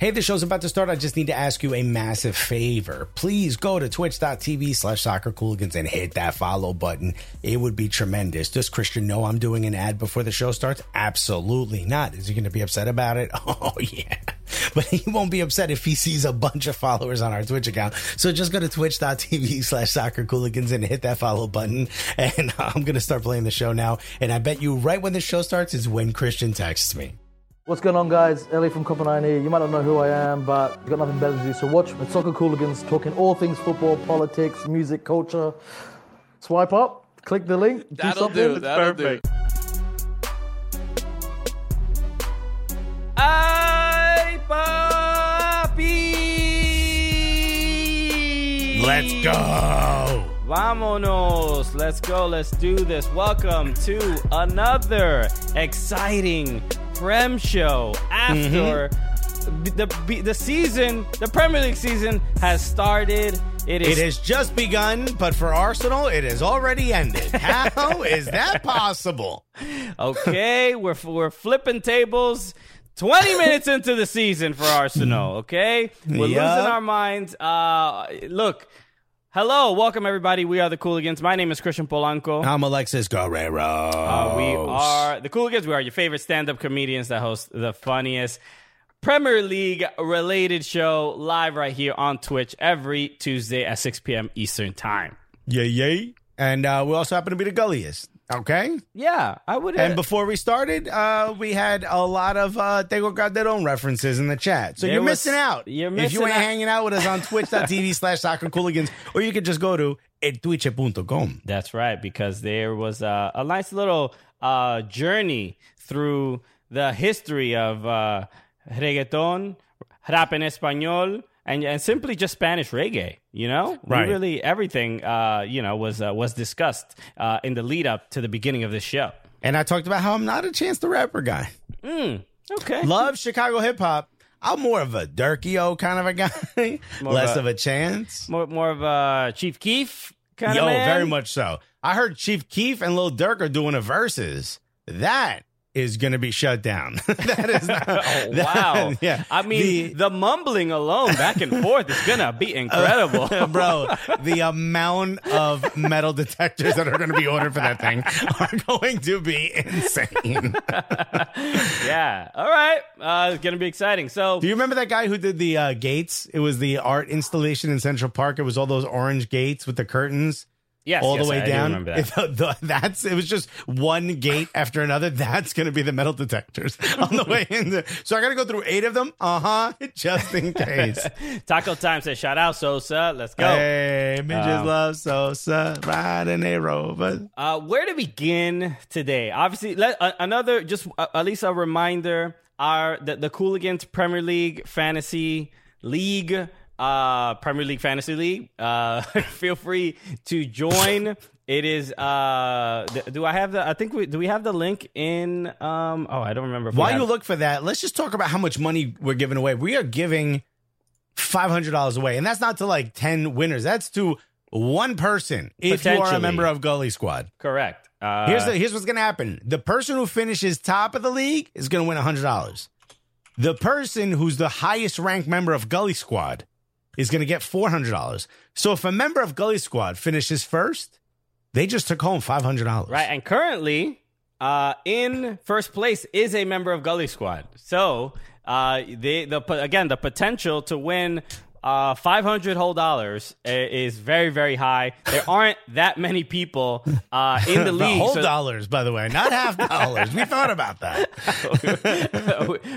Hey, the show's about to start. I just need to ask you a massive favor. Please go to twitch.tv slash soccercooligans and hit that follow button. It would be tremendous. Does Christian know I'm doing an ad before the show starts? Absolutely not. Is he going to be upset about it? Oh, yeah. But he won't be upset if he sees a bunch of followers on our Twitch account. So just go to twitch.tv slash soccercooligans and hit that follow button. And I'm going to start playing the show now. And I bet you right when the show starts is when Christian texts me. What's going on, guys? Ellie from Copenhagen here. You might not know who I am, but you've got nothing better to do. So watch with Soccer Cooligans, talking all things football, politics, music, culture. Swipe up, click the link, do That'll something. do. That'll do. Ay, papi. Let's go. Vámonos. Let's go. Let's do this. Welcome to another exciting Prem show after the the season, the Premier League season has started. It is It has just begun, but for Arsenal, it has already ended. How is that possible? okay. we're we're flipping tables. 20 minutes into the season for Arsenal, okay? We're Yeah. losing our minds. Uh, look, hello, welcome everybody. We are the Cooligans. My name is Christian Polanco. I'm Alexis Guerrero. Uh, we are the Cooligans. We are your favorite stand-up comedians that host the funniest Premier League related show live right here on Twitch every Tuesday at 6 p.m. Eastern Time. Yay, yay. And uh, we also happen to be the gulliest. Okay. Yeah, I would. And before we started, uh, we had a lot of uh, Tego Calderon references in the chat. So you're was- missing out. you're missing if you ain't out. hanging out with us on twitch.tv slash soccer cooligans, or you could just go to eltwitche.com. That's right, because there was a, a nice little uh, journey through the history of uh, reggaeton, rap en español, and, and simply just Spanish reggae. You know, We really everything uh, you know was uh, was discussed uh, in the lead up to the beginning of this show. And I talked about how I'm not a Chance the Rapper guy. Okay, Love Chicago hip hop. I'm more of a Durkio kind of a guy, More less of of a- a chance. more more of a Chief Keef kind Yo, of man. Yo, very much so. I heard Chief Keef and Lil Durk are doing a Verzuz. That is going to be shut down. that is not. Oh, that- wow. yeah. I mean, The- the, mumbling alone back and forth is gonna be incredible. Bro, the amount of metal detectors that are going to be ordered for that thing are going to be insane. yeah. All right. Uh, it's gonna be exciting. So Do you remember that guy who did the uh, gates? It was the art installation in Central Park. It was all those orange gates with the curtains. Yes, all yes, the way I do down. that. It- the- that's it was just one gate after another. That's going to be the metal detectors on the way in. The, so I got to go through eight of them. Uh huh. Just in case. Taco Time says, "Shout out Sosa, let's go." Hey, midgets Um, love Sosa riding a rover. Uh, where to begin today? Obviously, let, uh, another just uh, at least a reminder: our the, the Cooligans Premier League Fantasy League, uh, Premier League Fantasy League. Uh, feel free to join. It is. Uh, th- do I have the? I think we do. We have the link in. Um. Oh, I don't remember. While you look for that, let's just talk about how much money we're giving away. We are giving five hundred dollars away, and that's not to like ten winners. That's to one person. If you are a member of Gully Squad. correct. Uh, Here's the here's what's gonna happen. The person who finishes top of the league is gonna win hundred dollars. The person who's the highest ranked member of Gully Squad is gonna get four hundred dollars. So if a member of Gully Squad finishes first, they just took home five hundred dollars. Right, and currently, uh, in first place is a member of Gully Squad. So, uh, they the again the potential to win uh, five hundred whole dollars is very very high. There aren't that many people uh, in the The league. whole so- dollars, by the way, not half dollars. we thought about that.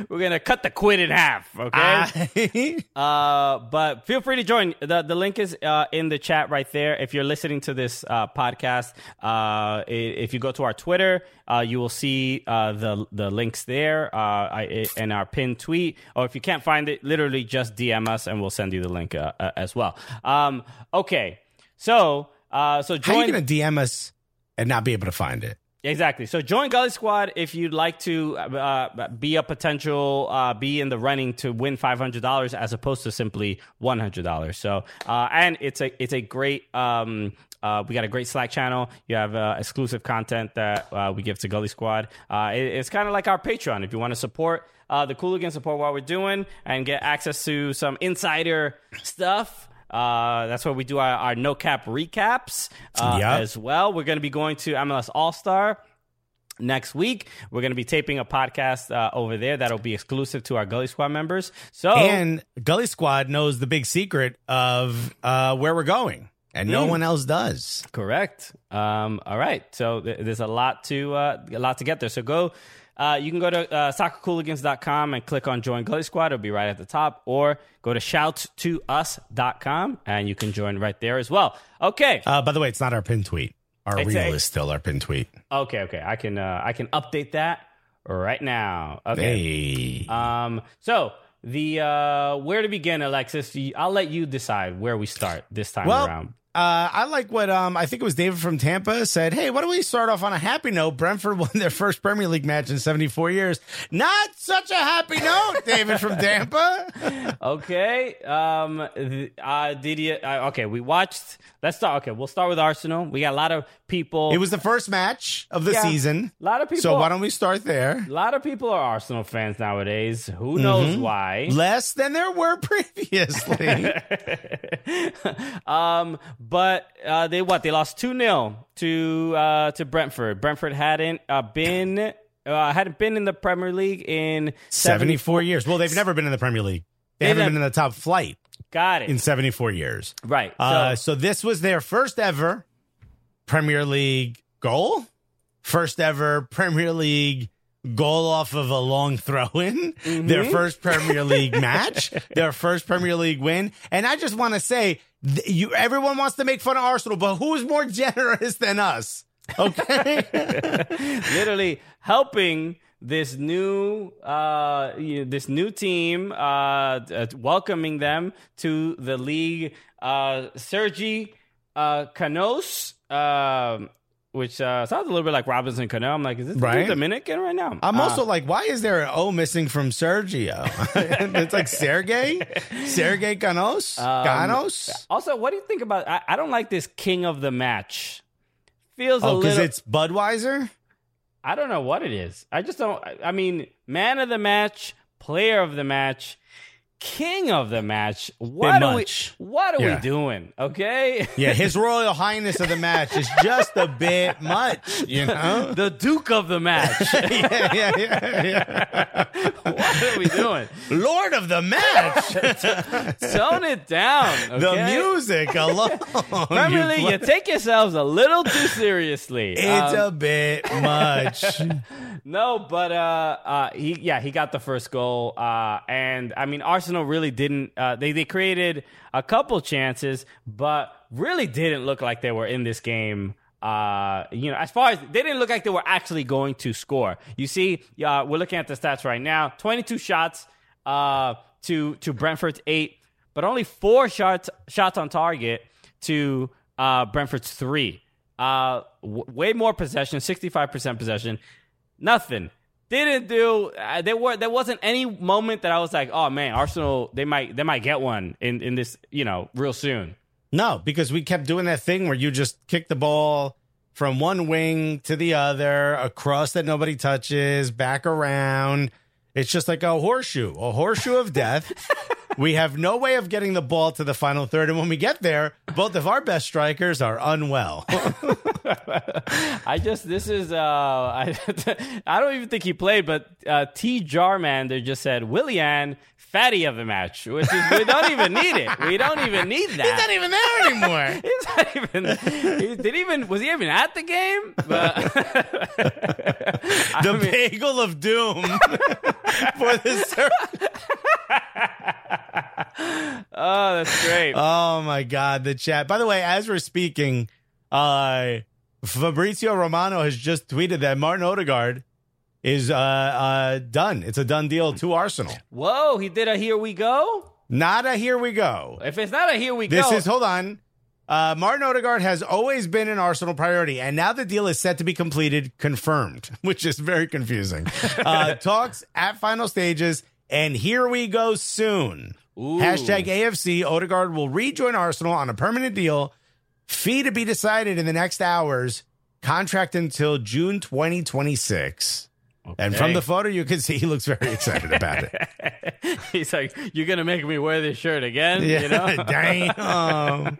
We're gonna cut the quid in half, okay? Uh, but feel free to join. the The link is uh, in the chat right there. If you're listening to this uh, podcast, uh, if you go to our Twitter, uh, you will see uh, the the links there uh, I, in our pinned tweet. Or if you can't find it, literally just DM us and we'll send you the link uh, uh, as well. Um, okay, so uh, so How are you join gonna DM us and not be able to find it? Exactly. So join Gully Squad if you'd like to uh, be a potential, uh, be in the running to win five hundred dollars as opposed to simply one hundred dollars. So, uh, and it's a it's a great um, Uh, we got a great Slack channel. You have uh, exclusive content that uh, we give to Gully Squad. Uh, it- it's kind of like our Patreon. If you want to support uh, the Cooligans, support what we're doing, and get access to some insider stuff. Uh, that's where we do our, our no cap recaps uh, Yep. as well. We're going to be going to MLS All Star next week. We're going to be taping a podcast uh, over there that'll be exclusive to our Gully Squad members. So And Gully Squad knows the big secret of uh, where we're going, and no one else does. correct. Um, all right. So th- there's a lot to uh, a lot to get there. So go. Uh, you can go to uh, soccercooligans.com and click on join Gully Squad. It'll be right at the top. Or go to shout2us.com and you can join right there as well. Okay. Uh, by the way, it's not our pin tweet. Our It's reel a- is still our pin tweet. Okay. Okay. I can uh, I can update that right now. Okay. Hey. Um. So the uh, where to begin, Alexis? I'll let you decide where we start this time well, around. Uh, I like what um, I think it was David from Tampa said. Hey, why don't we start off on a happy note? Brentford won their first Premier League match in 74 years. Not such a happy note, David from Tampa. Okay. Um. Uh. Did you? Uh, okay. We watched. Let's start. Okay. We'll start with Arsenal. We got a lot of people. It was the first match of the Yeah. season. a lot of people. So why don't we start there? A lot of people are Arsenal fans nowadays. Who knows Mm-hmm. why? Less than there were previously. um, but uh, they what? They lost two 0 to uh, to Brentford. Brentford hadn't uh, been uh, hadn't been in the Premier League in 74 years. Well, they've never been in the Premier League. They They've haven't been in the top flight Got it. in 74 years. right. Uh, so, so this was their first ever Premier League goal, first ever Premier League goal off of a long throw in, their first Premier League match, their first Premier League win. And I just want to say, you everyone wants to make fun of Arsenal, but who's more generous than us? Okay. literally helping this new uh you know, this new team uh, uh welcoming them to the league uh Sergi uh Canos um which uh sounds a little bit like Robinson Cano. I'm like, is this Right. Dominican right now? I'm Uh, also like, why is there an O missing from Sergio? it's like Sergey, Sergey Canos, Um, Canos. also, what do you think about? I, I don't like this king of the match. Feels a Oh, because little. it's Budweiser. I don't know what it is. I just don't. I mean, man of the match, player of the match, king of the match. What are we? What are Yeah. we doing? Okay. Yeah, his Royal Highness of the match is just a bit much, you know? the Duke of the match. yeah, yeah, yeah, yeah. what are we doing? Lord of the match. Tone it down. the music alone. Premier You League, you take yourselves a little too seriously. it's Um, a bit much. No, but uh, uh, he yeah he got the first goal, uh, and I mean Arsenal really didn't. Uh, they they created a couple chances, but really didn't look like they were in this game. Uh, you know, as far as they didn't look like they were actually going to score. You see, uh, we're looking at the stats right now: twenty-two shots uh, to to Brentford's eight, but only four shots shots on target to uh, Brentford's three. Uh, w- way more possession, sixty-five percent possession nothing. Didn't do. Uh, there were there wasn't any moment that I was like, oh man, Arsenal they might they might get one in in this you know real soon. No, because we kept doing that thing where you just kick the ball from one wing to the other, across that nobody touches, back around. It's just like a horseshoe, a horseshoe of death. we have no way of getting the ball to the final third. And when we get there, both of our best strikers are unwell. I just this is uh I I don't even think he played, but uh, T Jarmander just said Willian fatty of the match, which is we don't even need it. We don't even need that. He's not even there anymore. He's not even. He did even was he even at the game? But the bagel of doom for the Sur- oh, that's great. Oh my god, the chat. By the way, as we're speaking, uh Fabrizio Romano has just tweeted that Martin Odegaard is uh uh done. It's a done deal to Arsenal. Whoa, he did a here we go. Not a here we go. If it's not a here we This go, this is hold on. Uh, Martin Odegaard has always been an Arsenal priority, and now the deal is set to be completed, confirmed, which is very confusing. Uh, talks at final stages, and here we go soon. Ooh. Hashtag AFC. Odegaard will rejoin Arsenal on a permanent deal Fee to be decided in the next hours. Contract until June 2026. And from the photo, you can see he looks very excited about it. He's like, "You're gonna make me wear this shirt again?" You know. Damn.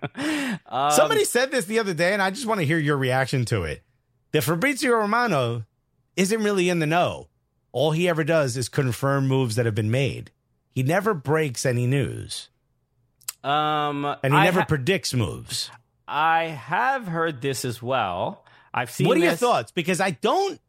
Somebody said this the other day, and I just want to hear your reaction to it. That Fabrizio Romano isn't really in the know. All he ever does is confirm moves that have been made. He never breaks any news, Um, and he I never ha- predicts moves. I have heard this as well. I've seen. What are your thoughts? Because I don't,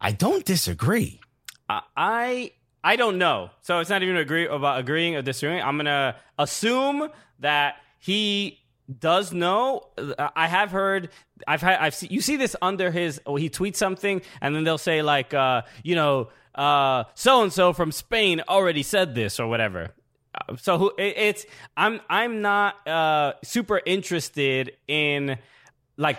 I don't disagree. I- I I don't know. So it's not even agree about agreeing or disagreeing. I'm gonna assume that he does know. I have heard. I've had. I've seen. You see this under his. Oh, he tweets something, and then they'll say like, uh, you know, uh, so and so from Spain already said this or whatever. Uh, So who? It, it's. I'm. I'm not uh, super interested in like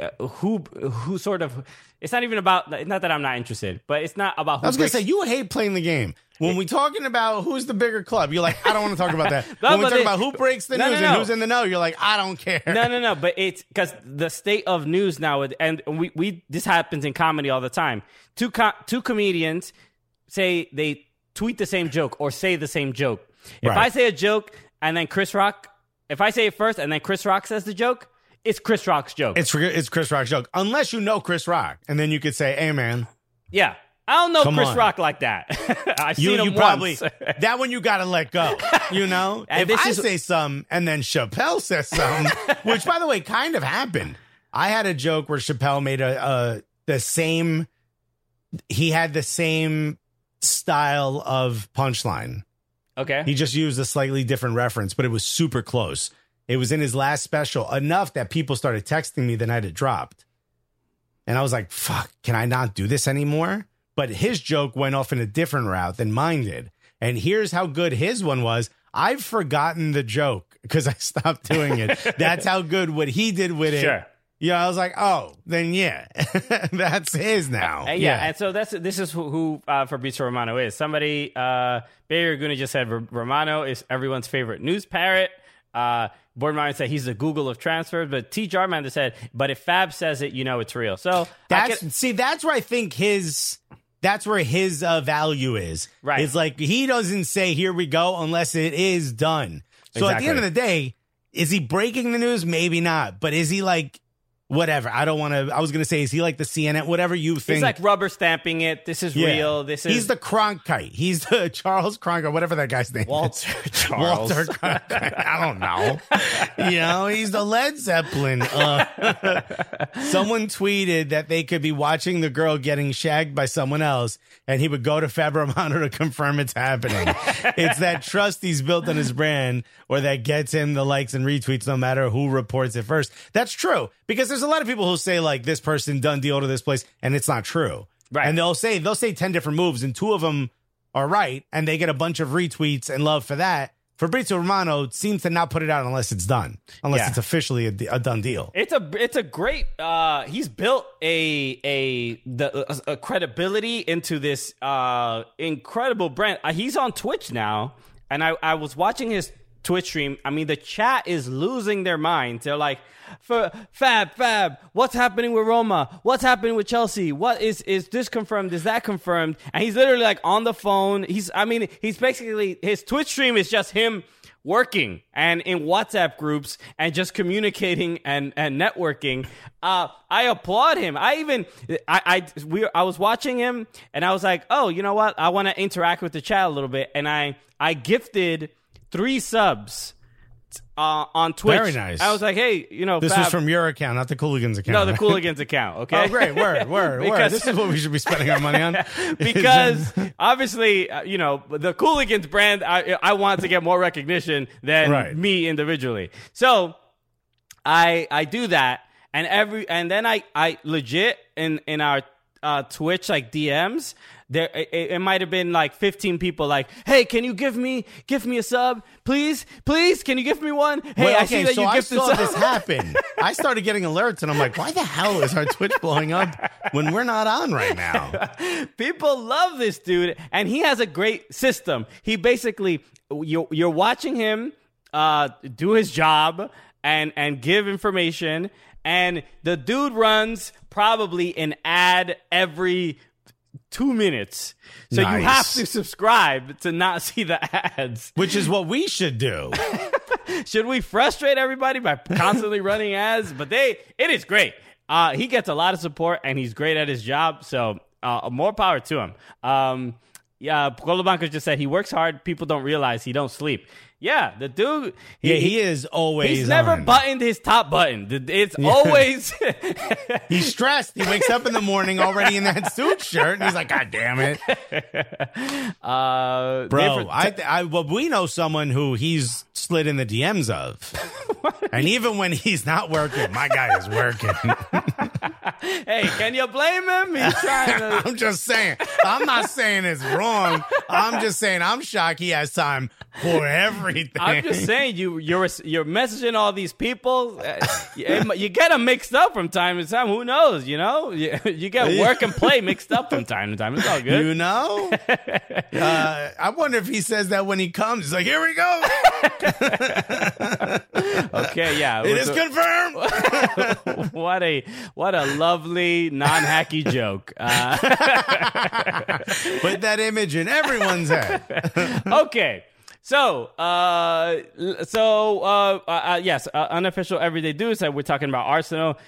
uh, who who sort of it's not even about not that I'm not interested, but it's not about who I was going to say you hate playing the game. When we're talking about who's the bigger club, you're like, I don't want to talk about that. No, when we talk it- about who breaks the No, news no. and who's in the know, you're like, I don't care. no, no, no. But it's because the state of news now, and we, we this happens in comedy all the time. Two two comedians say they tweet the same joke or say the same joke. If Right. I say a joke and then Chris Rock, if I say it first and then Chris Rock says the joke, it's Chris Rock's joke. It's it's Chris Rock's joke, unless you know Chris Rock, and then you could say, "Hey, man, yeah, I don't know Come Chris on. Rock like that. I've you seen him you probably once. that one you got to let go." You know, And if I is- say some and then Chappelle says some, which by the way kind of happened. I had a joke where Chappelle made a, a the same. He had the same style of punchline. okay. He just used a slightly different reference, but it was super close. It was in his last special enough that people started texting me the night it dropped. And I was like, fuck, can I not do this anymore? But his joke went off in a different route than mine did. And here's how good his one was. I've forgotten the joke because I stopped doing it. That's how good what he did with it. Sure. Yeah, I was like, oh, then yeah, that's his now. Uh, yeah, and so that's this is who, who uh, Fabrizio Romano is. Somebody, uh, Barry Laguna just said R- Romano is everyone's favorite news parrot. Uh, said he's the Google of transfers, but T. Jarman said, but if Fab says it, you know it's real. So That's could- see, that's where I think his that's where his uh, value is. Right. It's like he doesn't say here we go unless it is done. So at the end of the day, is he breaking the news? Maybe not. But is he like whatever? I don't want to. I was gonna say, is he like the CNN? Whatever you think. he's like rubber stamping it. This is Yeah. real. This is he's the Cronkite. He's the Charles Cronkite, whatever that guy's name. is. Walter Charles. Walter Cronkite. I don't know. you know, he's the Led Zeppelin. Uh, someone tweeted that they could be watching the girl getting shagged by someone else, and he would go to Fab Romano to confirm it's happening. it's that trust he's built on his brand, or that gets him the likes and retweets, no matter who reports it first. That's true because there's a lot of people who say like this person done deal to this place, and it's not true. Right. And they'll say they'll say ten different moves, and two of them are right, and they get a bunch of retweets and love for that. Fabrizio Romano seems to not put it out unless it's done, unless Yeah. it's officially a, a done deal. It's a it's a great. Uh, he's built a a the a, a credibility into this uh incredible brand. Uh, he's on Twitch now, and I I was watching his Twitch stream. I mean, the chat is losing their minds. They're like, Fab, Fab, what's happening with Roma? What's happening with Chelsea? What is is this confirmed? Is that confirmed?" And he's literally like on the phone. He's I mean, he's basically his Twitch stream is just him working and in WhatsApp groups and just communicating and, and networking. Uh, I applaud him. I even I I we I was watching him and I was like, oh, you know what? I want to interact with the chat a little bit, and I I gifted three subs. Uh, on Twitch, Very nice. I was like, "Hey, you know, This Fab- was from your account, not the Cooligans account. no the? Cooligans account." Okay, Oh, great. Word, word, word. This is what we should be spending our money on. because obviously, uh, you know, the Cooligans brand, I, I want to get more recognition than Right. me individually. So I I do that, and every and then I I legit in in our uh, Twitch like DMs. There, it, it might have been like 15 people. Like, hey, can you give me give me a sub, please, please? Can you give me one? Hey, I okay, see that so you I saw this happen. I started getting alerts, and I'm like, why the hell is our Twitch blowing up when we're not on right now? People love this dude, and he has a great system. He basically, you're, you're watching him uh, do his job, and and give information. And the dude runs probably an ad every two minutes. So you have to subscribe to not see the ads. Which is what we should do. Should we frustrate everybody by constantly running ads? But they, it is great. Uh, he gets a lot of support and he's great at his job. So uh, more power to him. Um, yeah, Colabanco just said he works hard. People don't realize he don't sleep. Yeah, the dude. Yeah, he is always. He's never on. buttoned his top button. It's always. He's stressed. He wakes up in the morning already in that suit shirt, and he's like, "God damn it, uh, bro!" I, well, we know someone who he's slid in the DMs of, and even when he's not working, my guy is working. hey, can you blame him? He's trying to. I'm just saying. I'm not saying it's wrong. I'm just saying I'm shocked he has time for everything. I'm just saying you you're you're messaging all these people. Uh, you, you get them mixed up from time to time. Who knows? You know, you, you get work and play mixed up from time to time. It's all good. You know? Uh, I wonder if he says that when he comes. He's like, here we go. Okay, yeah. It is So- confirmed. what a what a lovely non-hacky joke. Uh, Put that image in everyone's head. okay. So, uh, so, uh, uh, uh, yes, uh, unofficial everyday dudes. We're talking about Arsenal.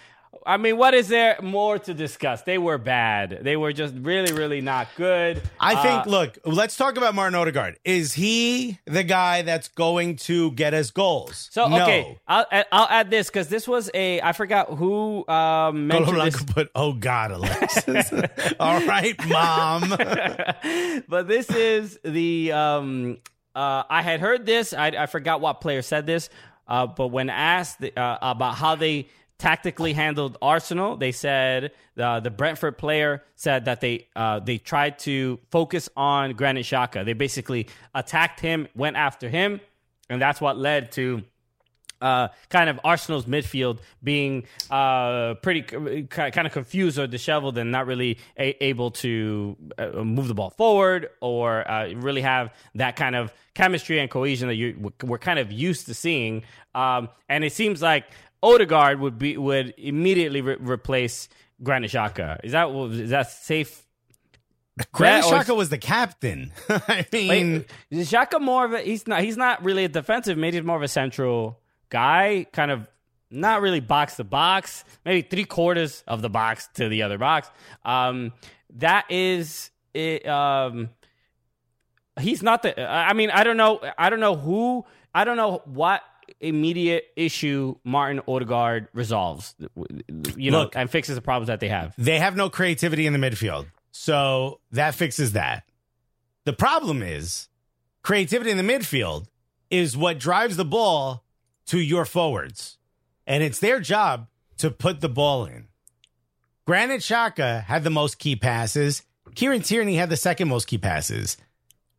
I mean, what is there more to discuss? They were bad. They were just really, really not good. I think, Uh, look, let's talk about Martin Odegaard. Is he the guy that's going to get us goals? So No. okay, I'll I'll add this because this was a I forgot who um, mentioned this, put, oh God, Alexis. All right, mom. but this is the um uh I had heard this I I forgot what player said this uh but when asked uh, about how they tactically handled Arsenal they said uh, the Brentford player said that they uh they tried to focus on Granit Xhaka they basically attacked him went after him and that's what led to uh, kind of Arsenal's midfield being uh, pretty kind of confused or disheveled and not really a- able to uh, move the ball forward or uh, really have that kind of chemistry and cohesion that you we're kind of used to seeing. Um, and it seems like Odegaard would be would immediately re- replace Granit Xhaka. Is that is that safe? Granit Xhaka was the captain. I mean, is Xhaka more of a he's not he's not really a defensive maybe he's more of a central guy kind of not really box to box maybe three quarters of the box to the other box um that is it um he's not the I mean I don't know I don't know who I don't know what immediate issue Martin Odegaard resolves you know Look. and fixes the problems that they have they have no creativity in the midfield. So that fixes that. The problem is creativity in the midfield is what drives the ball to your forwards. And it's their job to put the ball in. Granit Xhaka had the most key passes. Kieran Tierney had the second most key passes.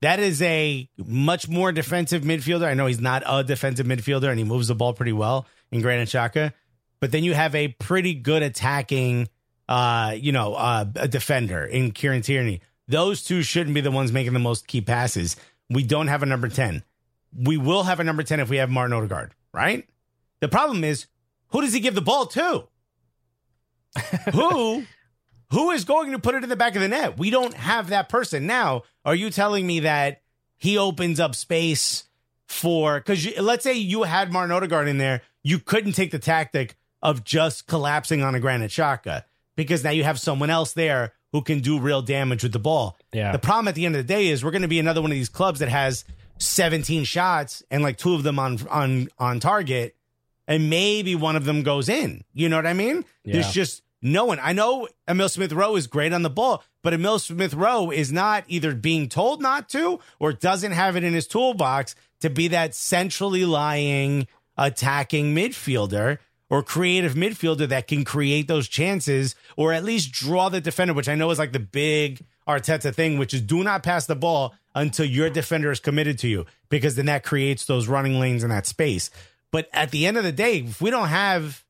That is a much more defensive midfielder. I know he's not a defensive midfielder and he moves the ball pretty well in Granit Xhaka. But then you have a pretty good attacking uh, you know, uh, a defender in Kieran Tierney. Those two shouldn't be the ones making the most key passes. We don't have a number 10. We will have a number 10 if we have Martin Odegaard, right? The problem is, who does he give the ball to? who? Who is going to put it in the back of the net? We don't have that person. Now, are you telling me that he opens up space for, because let's say you had Martin Odegaard in there, you couldn't take the tactic of just collapsing on a Granit Xhaka because now you have someone else there who can do real damage with the ball. Yeah. The problem at the end of the day is we're going to be another one of these clubs that has 17 shots and like two of them on on on target and maybe one of them goes in. You know what I mean? There's Yeah. just no one. I know Emil Smith Rowe is great on the ball, but Emil Smith Rowe is not either being told not to or doesn't have it in his toolbox to be that centrally lying attacking midfielder or creative midfielder that can create those chances or at least draw the defender, which I know is like the big Arteta thing, which is do not pass the ball until your defender is committed to you, because then that creates those running lanes in that space. But at the end of the day, if we don't have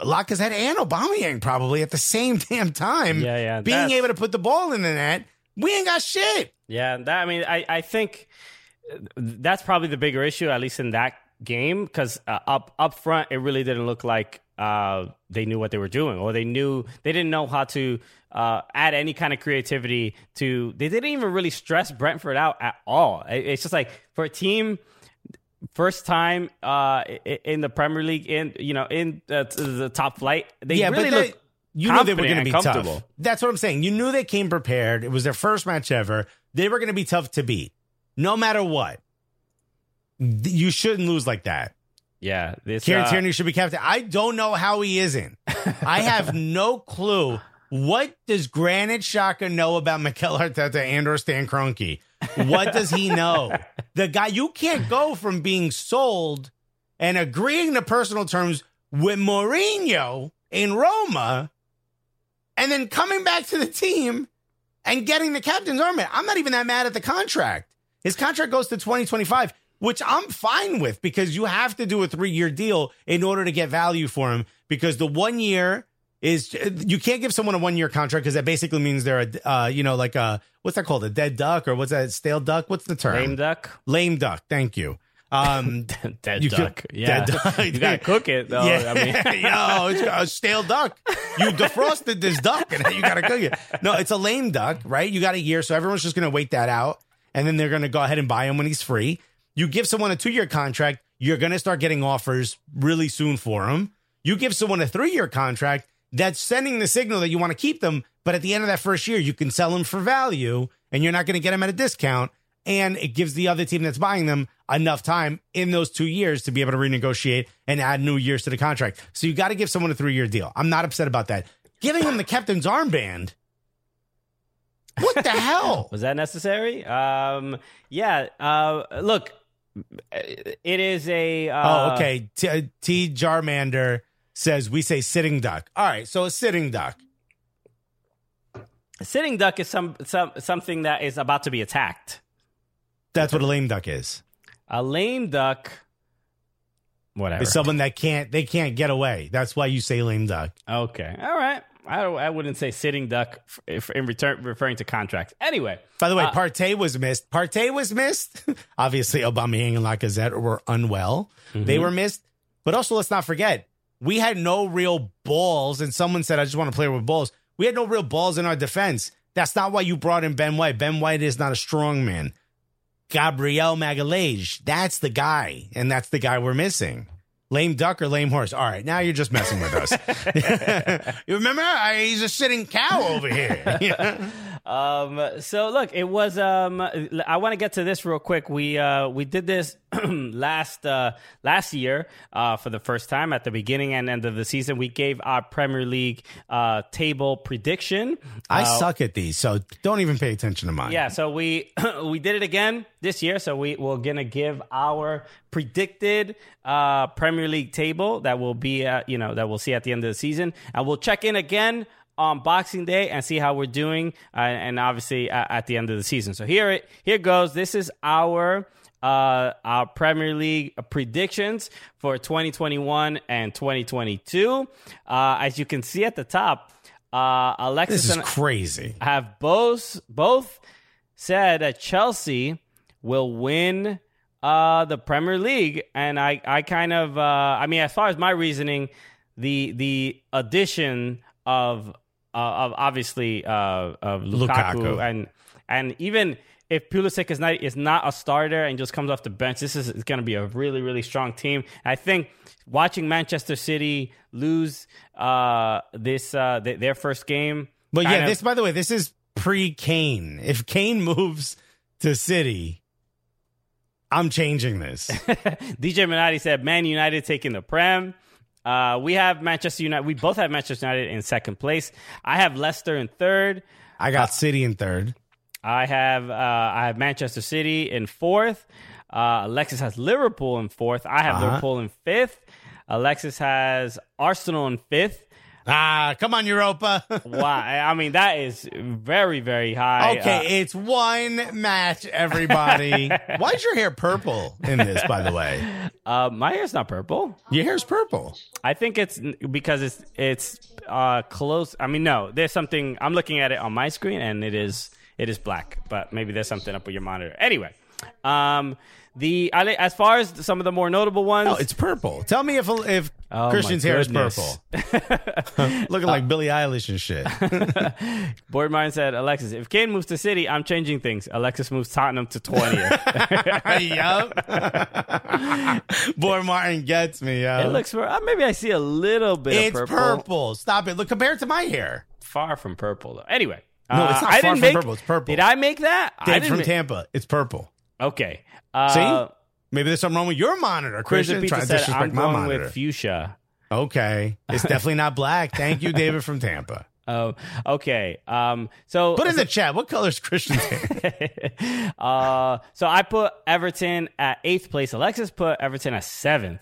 Lacazette and Aubameyang probably at the same damn time, Yeah, yeah, being able to put the ball in the net, we ain't got shit. Yeah, that I mean, I I think that's probably the bigger issue, at least in that game because uh, up up front it really didn't look like uh, they knew what they were doing, or they knew they didn't know how to uh, add any kind of creativity to. They didn't even really stress Brentford out at all. It's just like for a team first time uh, in the Premier League, in you know, in uh, the top flight. They yeah, really but they, you knew they were going to be tough. That's what I'm saying. You knew they came prepared. It was their first match ever. They were going to be tough to beat, no matter what. You shouldn't lose like that. Yeah, this Kieran uh, Tierney should be captain. I don't know how he isn't. I have no clue. What does Granit Xhaka know about Mikel Arteta and or Stan Kroenke? What does he know? the guy you can't go from being sold and agreeing to personal terms with Mourinho in Roma and then coming back to the team and getting the captain's armband. I'm not even that mad at the contract. His contract goes to 2025 which I'm fine with because you have to do a three year deal in order to get value for him because the one year is you can't give someone a one year contract because that basically means they're a uh, you know like a what's that called? A dead duck or what's that stale duck? What's the term? Lame duck? Lame duck. Thank you. Um dead duck. yeah. dead duck. you gotta cook it though. Yeah. I mean yo it's a stale duck. You defrosted this duck and you gotta cook it. No it's a lame duck right? You got a year so everyone's just gonna wait that out and then they're gonna go ahead and buy him when he's free. You give someone a two year contract, you're to start getting offers really soon for him. You give someone a three year contract, that's sending the signal that you want to keep them. But at the end of that first year, you can sell them for value and you're not going to get them at a discount. And it gives the other team that's buying them enough time in those two years to be able to renegotiate and add new years to the contract. So you got to give someone a three year deal. I'm not upset about that. Giving them the captain's armband. What the hell? Was that necessary? Um, yeah. Uh, look, it is a. Uh, oh, okay. T, uh, T. Jarmander says we say sitting duck. All right, so a sitting duck. A sitting duck is some, some something that is about to be attacked. That's what a lame duck is. A lame duck. Whatever. Is someone that can't they can't get away. That's why you say lame duck. Okay. All right. I, I wouldn't say sitting duck if, in return referring to contracts. Anyway, by the way, uh, Partey was missed. Partey was missed. Obviously, Aubameyang and Lacazette were unwell. Mm-hmm. They were missed. But also, let's not forget we had no real balls. And someone said, "I just want to play with balls." We had no real balls in our defense. That's not why you brought in Ben White. Ben White is not a strong man. Gabriel Magalhaes, that's the guy, and that's the guy we're missing. Lame duck or lame horse? All right, now you're just messing with us. you remember? I, he's a sitting cow over here. um, so look, it was. Um, I want to get to this real quick. We uh, we did this last uh, last year uh, for the first time at the beginning and end of the season. We gave our Premier League uh, table prediction. I uh, suck at these, so don't even pay attention to mine. Yeah, so we we did it again this year. So we we're gonna give our predicted uh, Premier League table that will be at, you know that we'll see at the end of the season, and we'll check in again on Boxing Day and see how we're doing, uh, and obviously uh, at the end of the season. So here it here goes. This is our uh, our Premier League predictions for 2021 and 2022. Uh, as you can see at the top, uh, Alexis this is crazy. Have both both said that Chelsea will win uh, the Premier League, and I I kind of uh, I mean as far as my reasoning, the the addition of of obviously uh, of Lukaku, Lukaku, and and even if Pulisic is not is not a starter and just comes off the bench, this is going to be a really really strong team. I think watching Manchester City lose uh, this uh, th- their first game. But yeah, of, this by the way, this is pre Kane. If Kane moves to City, I'm changing this. DJ Minotti said, "Man United taking the prem." Uh, we have Manchester United. We both have Manchester United in second place. I have Leicester in third. I got uh, City in third. I have uh, I have Manchester City in fourth. Uh, Alexis has Liverpool in fourth. I have uh-huh. Liverpool in fifth. Alexis has Arsenal in fifth. Ah, come on, Europa. Why? I mean, that is very, very high. Okay, uh, it's one match, everybody. Why is your hair purple in this, by the way? Uh, my hair's not purple. Your hair's purple. I think it's because it's it's uh, close. I mean, no, there's something. I'm looking at it on my screen, and it is it is black, but maybe there's something up with your monitor. Anyway, um, The as far as some of the more notable ones, No, it's purple. Tell me if if Oh, Christian's hair is purple, looking like Billie Eilish and shit. Board Martin said, Alexis, if Kane moves to City, I'm changing things. Alexis moves Tottenham to 20th. yup. Boy, Martin gets me. Yo. it looks, uh, maybe I see a little bit it's of purple. purple. Stop it. Look, compared to my hair. Far from purple, though. Anyway. No, uh, it's not I far didn't from make, purple. It's purple. Did I make that? I Dave from Tampa. It's purple. Okay. Uh, See? Maybe there's something wrong with your monitor, Christian. Pizza Trying to said, disrespect I'm my going monitor. with fuchsia. Okay. It's definitely not black. Thank you, David from Tampa. Oh, okay. Um, so Put in the chat. What color is Christian's hair? uh, so I put Everton at eighth place. Alexis put Everton at seventh.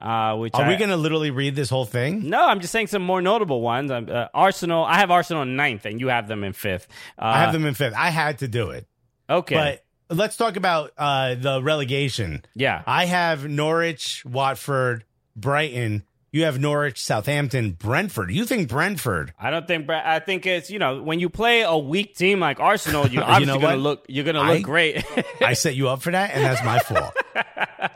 Uh, which Are I, we going to literally read this whole thing? No, I'm just saying some more notable ones. Uh, Arsenal. I have Arsenal in ninth, and you have them in fifth. Uh, I have them in fifth. I had to do it. Okay. But let's talk about uh, the relegation. yeah. I have Norwich, Watford, Brighton. You have Norwich, Southampton, Brentford. You think Brentford? I don't think. I think it's you know when you play a weak team like Arsenal, you obviously know gonna look. You're gonna I- look great. I set you up for that, and that's my fault.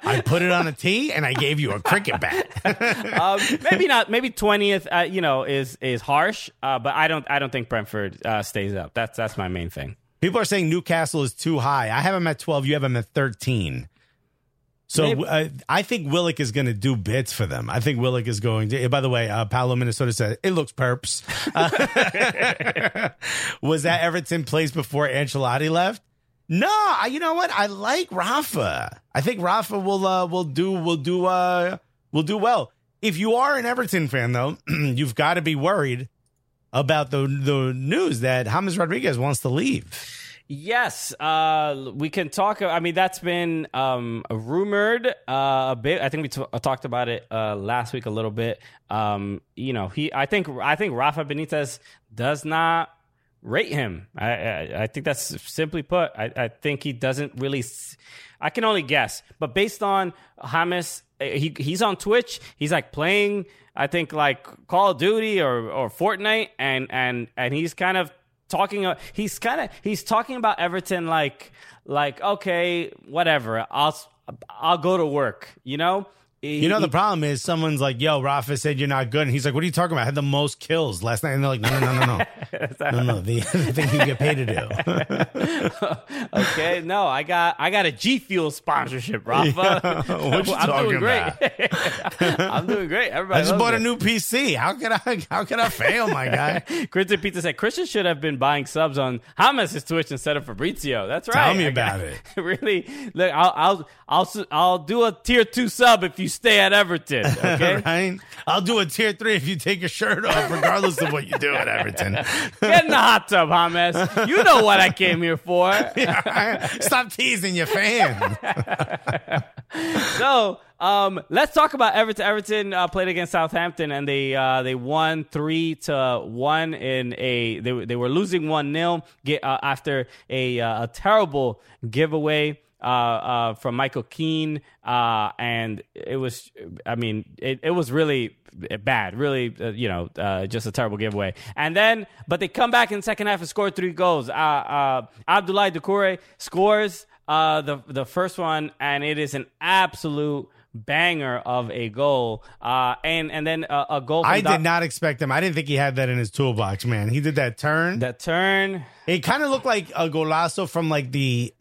I put it on a tee, and I gave you a cricket bat. um, maybe not. Maybe twentieth. Uh, you know, is is harsh. Uh, but I don't. I don't think Brentford uh, stays up. That's that's my main thing. People are saying Newcastle is too high. I have them at 12. You have them at 13. So uh, I think Willock is going to do bits for them. I think Willock is going to. By the way, uh, Paolo Minnesota said it looks perps. Uh, was that Everton place before Ancelotti left? No, I- you know what? I like Rafa. I think Rafa will uh, will do will do uh, will do well. If you are an Everton fan, though, you've got to be worried about the the news that James Rodriguez wants to leave. Yes, uh, we can talk. I mean, that's been um, rumored uh, a bit. I think we t- talked about it uh, last week a little bit. Um, you know, he. I think. I think Rafa Benitez does not rate him. I. I, I think that's simply put. I, I think he doesn't really. s- I can only guess, but based on eh, he he's on Twitch. He's like playing. I think like Call of Duty or or Fortnite, and and and he's kind of talking uh, he's kind of he's talking about Everton like like okay whatever I'll I'll go to work you know You know, the problem is someone's like, yo, Rafa said you're not good. And he's like, what are you talking about? I had the most kills last night. And they're like, no, no, no, no, no. no, no, the, the thing you get paid to do. okay no I got I got a G Fuel sponsorship Rafa what you I'm talking doing great I'm doing great everybody I just bought it. a new PC. How could I, how could I fail, my guy? Christian Pizza said Christian should have been buying subs on James' Twitch instead of Fabrizio. That's right. Tell me I about got- it. really, look, I'll, I'll I'll I'll do a tier two sub if you stay at Everton. Okay, right? I'll do a tier three if you take your shirt off, regardless of what you do at Everton. get in the hot tub, James. You know what I came here for. Stop teasing your fans. So, um, let's talk about Everton. Everton uh, played against Southampton, and they uh, they won three to one in a they were- they were losing one 0 uh, after a uh, a terrible giveaway. Uh, uh, from Michael Keane, uh, and it was, I mean, it, it was really bad, really, uh, you know, uh, just a terrible giveaway. And then, but they come back in the second half and score three goals. Uh, uh, Abdoulaye Doucouré scores uh, the the first one, and it is an absolute banger of a goal. Uh, and and then a, a goal. I Doc- did not expect him. I didn't think he had that in his toolbox, man. He did that turn. that turn. It kind of looked like a golazo from like the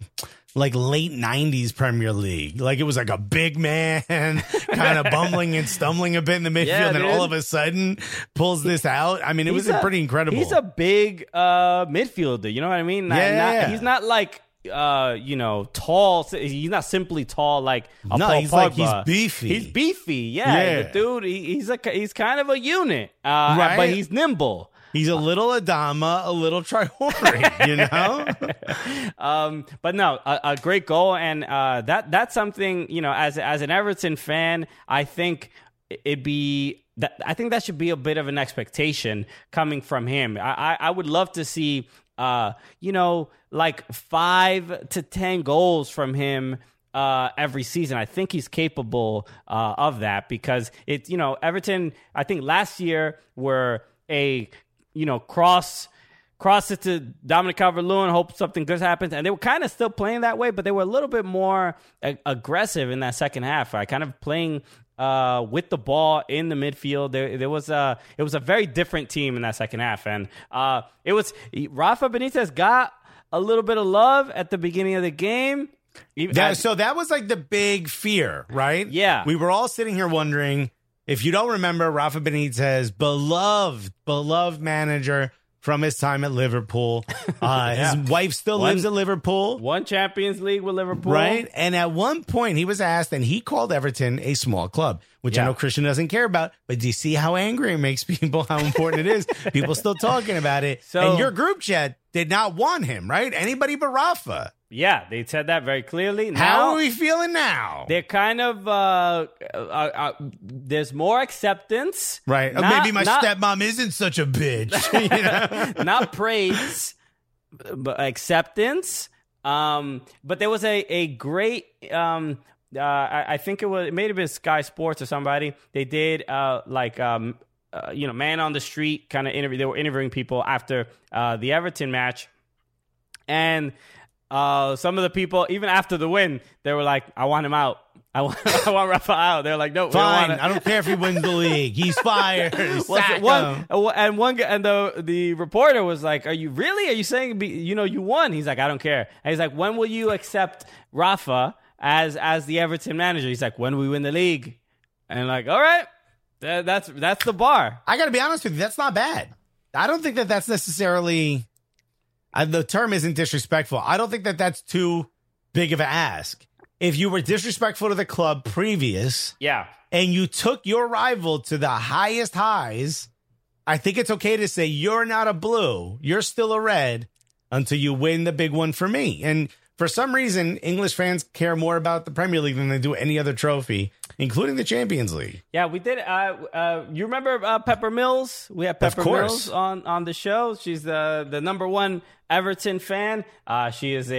like late '90s Premier League. Like it was like a big man, kind of bumbling and stumbling a bit in the midfield, Yeah, and dude. all of a sudden pulls this out. I mean, it was a- pretty incredible. He's a big uh, midfielder. You know what I mean? Yeah, not- yeah. He's not like uh, you know tall. He's not simply tall like a No, Paul he's like- he's beefy. He's beefy. Yeah, Yeah. dude. He, he's a he's kind of a unit, uh, Right. but he's nimble. He's a little Adama, a little Traore, you know? Um, but no, a, a great goal, and uh, that that's something you know. As as an Everton fan, I think it'd be that. I think that should be a bit of an expectation coming from him. I I, I would love to see, uh, you know, like five to ten goals from him. Uh, every season, I think he's capable uh, of that because it's you know Everton. I think last year were a you know cross cross it to Dominic Calvert-Lewin, hope something good happens. And they were kind of still playing that way, but they were a little bit more aggressive in that second half. I kind of playing uh, with the ball in the midfield. There, there was a it was a very different team in that second half, and uh, it was Rafa Benitez got a little bit of love at the beginning of the game. That, I- so that was like the big fear, right? Yeah. We were all sitting here wondering if you don't remember Rafa Benitez, beloved, beloved manager from his time at Liverpool. Uh, Yeah. His wife still One- lives at Liverpool. Won Champions League with Liverpool, Right. And at one point, he was asked, and he called Everton a small club, which I know Christian doesn't care about. But do you see how angry it makes people, how important it is? People still talking about it. So- and your group chat did not want him, right? Anybody but Rafa. Yeah, they said that very clearly. How are we feeling now? they're kind of uh, uh, uh, there's more acceptance, Right. Uh, Not- Maybe my not- stepmom isn't such a bitch. you know? not praise, but acceptance. Um, but there was a a great. Um, uh, I, I think it was it may have been Sky Sports or somebody. They did uh, like um, uh, you know, man on the street kind of interview. They were interviewing people after uh, the Everton match, and uh, some of the people, even after the win, they were like, "I want him out. I want, I want Rafa out." They're like, "No, we don't Fine. I don't care if he wins the league. He's fired. Sack one and one and the the reporter was like, "Are you really? Are you saying be- you know you won?" He's like, "I don't care." And he's like, "When will you accept Rafa as as the Everton manager?" He's like, "When we win the league." And like, all right, that, that's that's the bar. I got to be honest with you. That's not bad. I don't think that that's necessarily. Uh, the term isn't disrespectful. I don't think that that's too big of an ask. If you were disrespectful to the club previous Yeah, and you took your rival to the highest highs, I think it's okay to say you're not a blue, you're still a red until you win the big one for me. And for some reason, English fans care more about the Premier League than they do any other trophy, including the Champions League. yeah, we did. Uh, uh, you remember uh, Pepper Mills? We had Pepper. Mills on on the show. She's the the number one Everton fan. Uh, she is a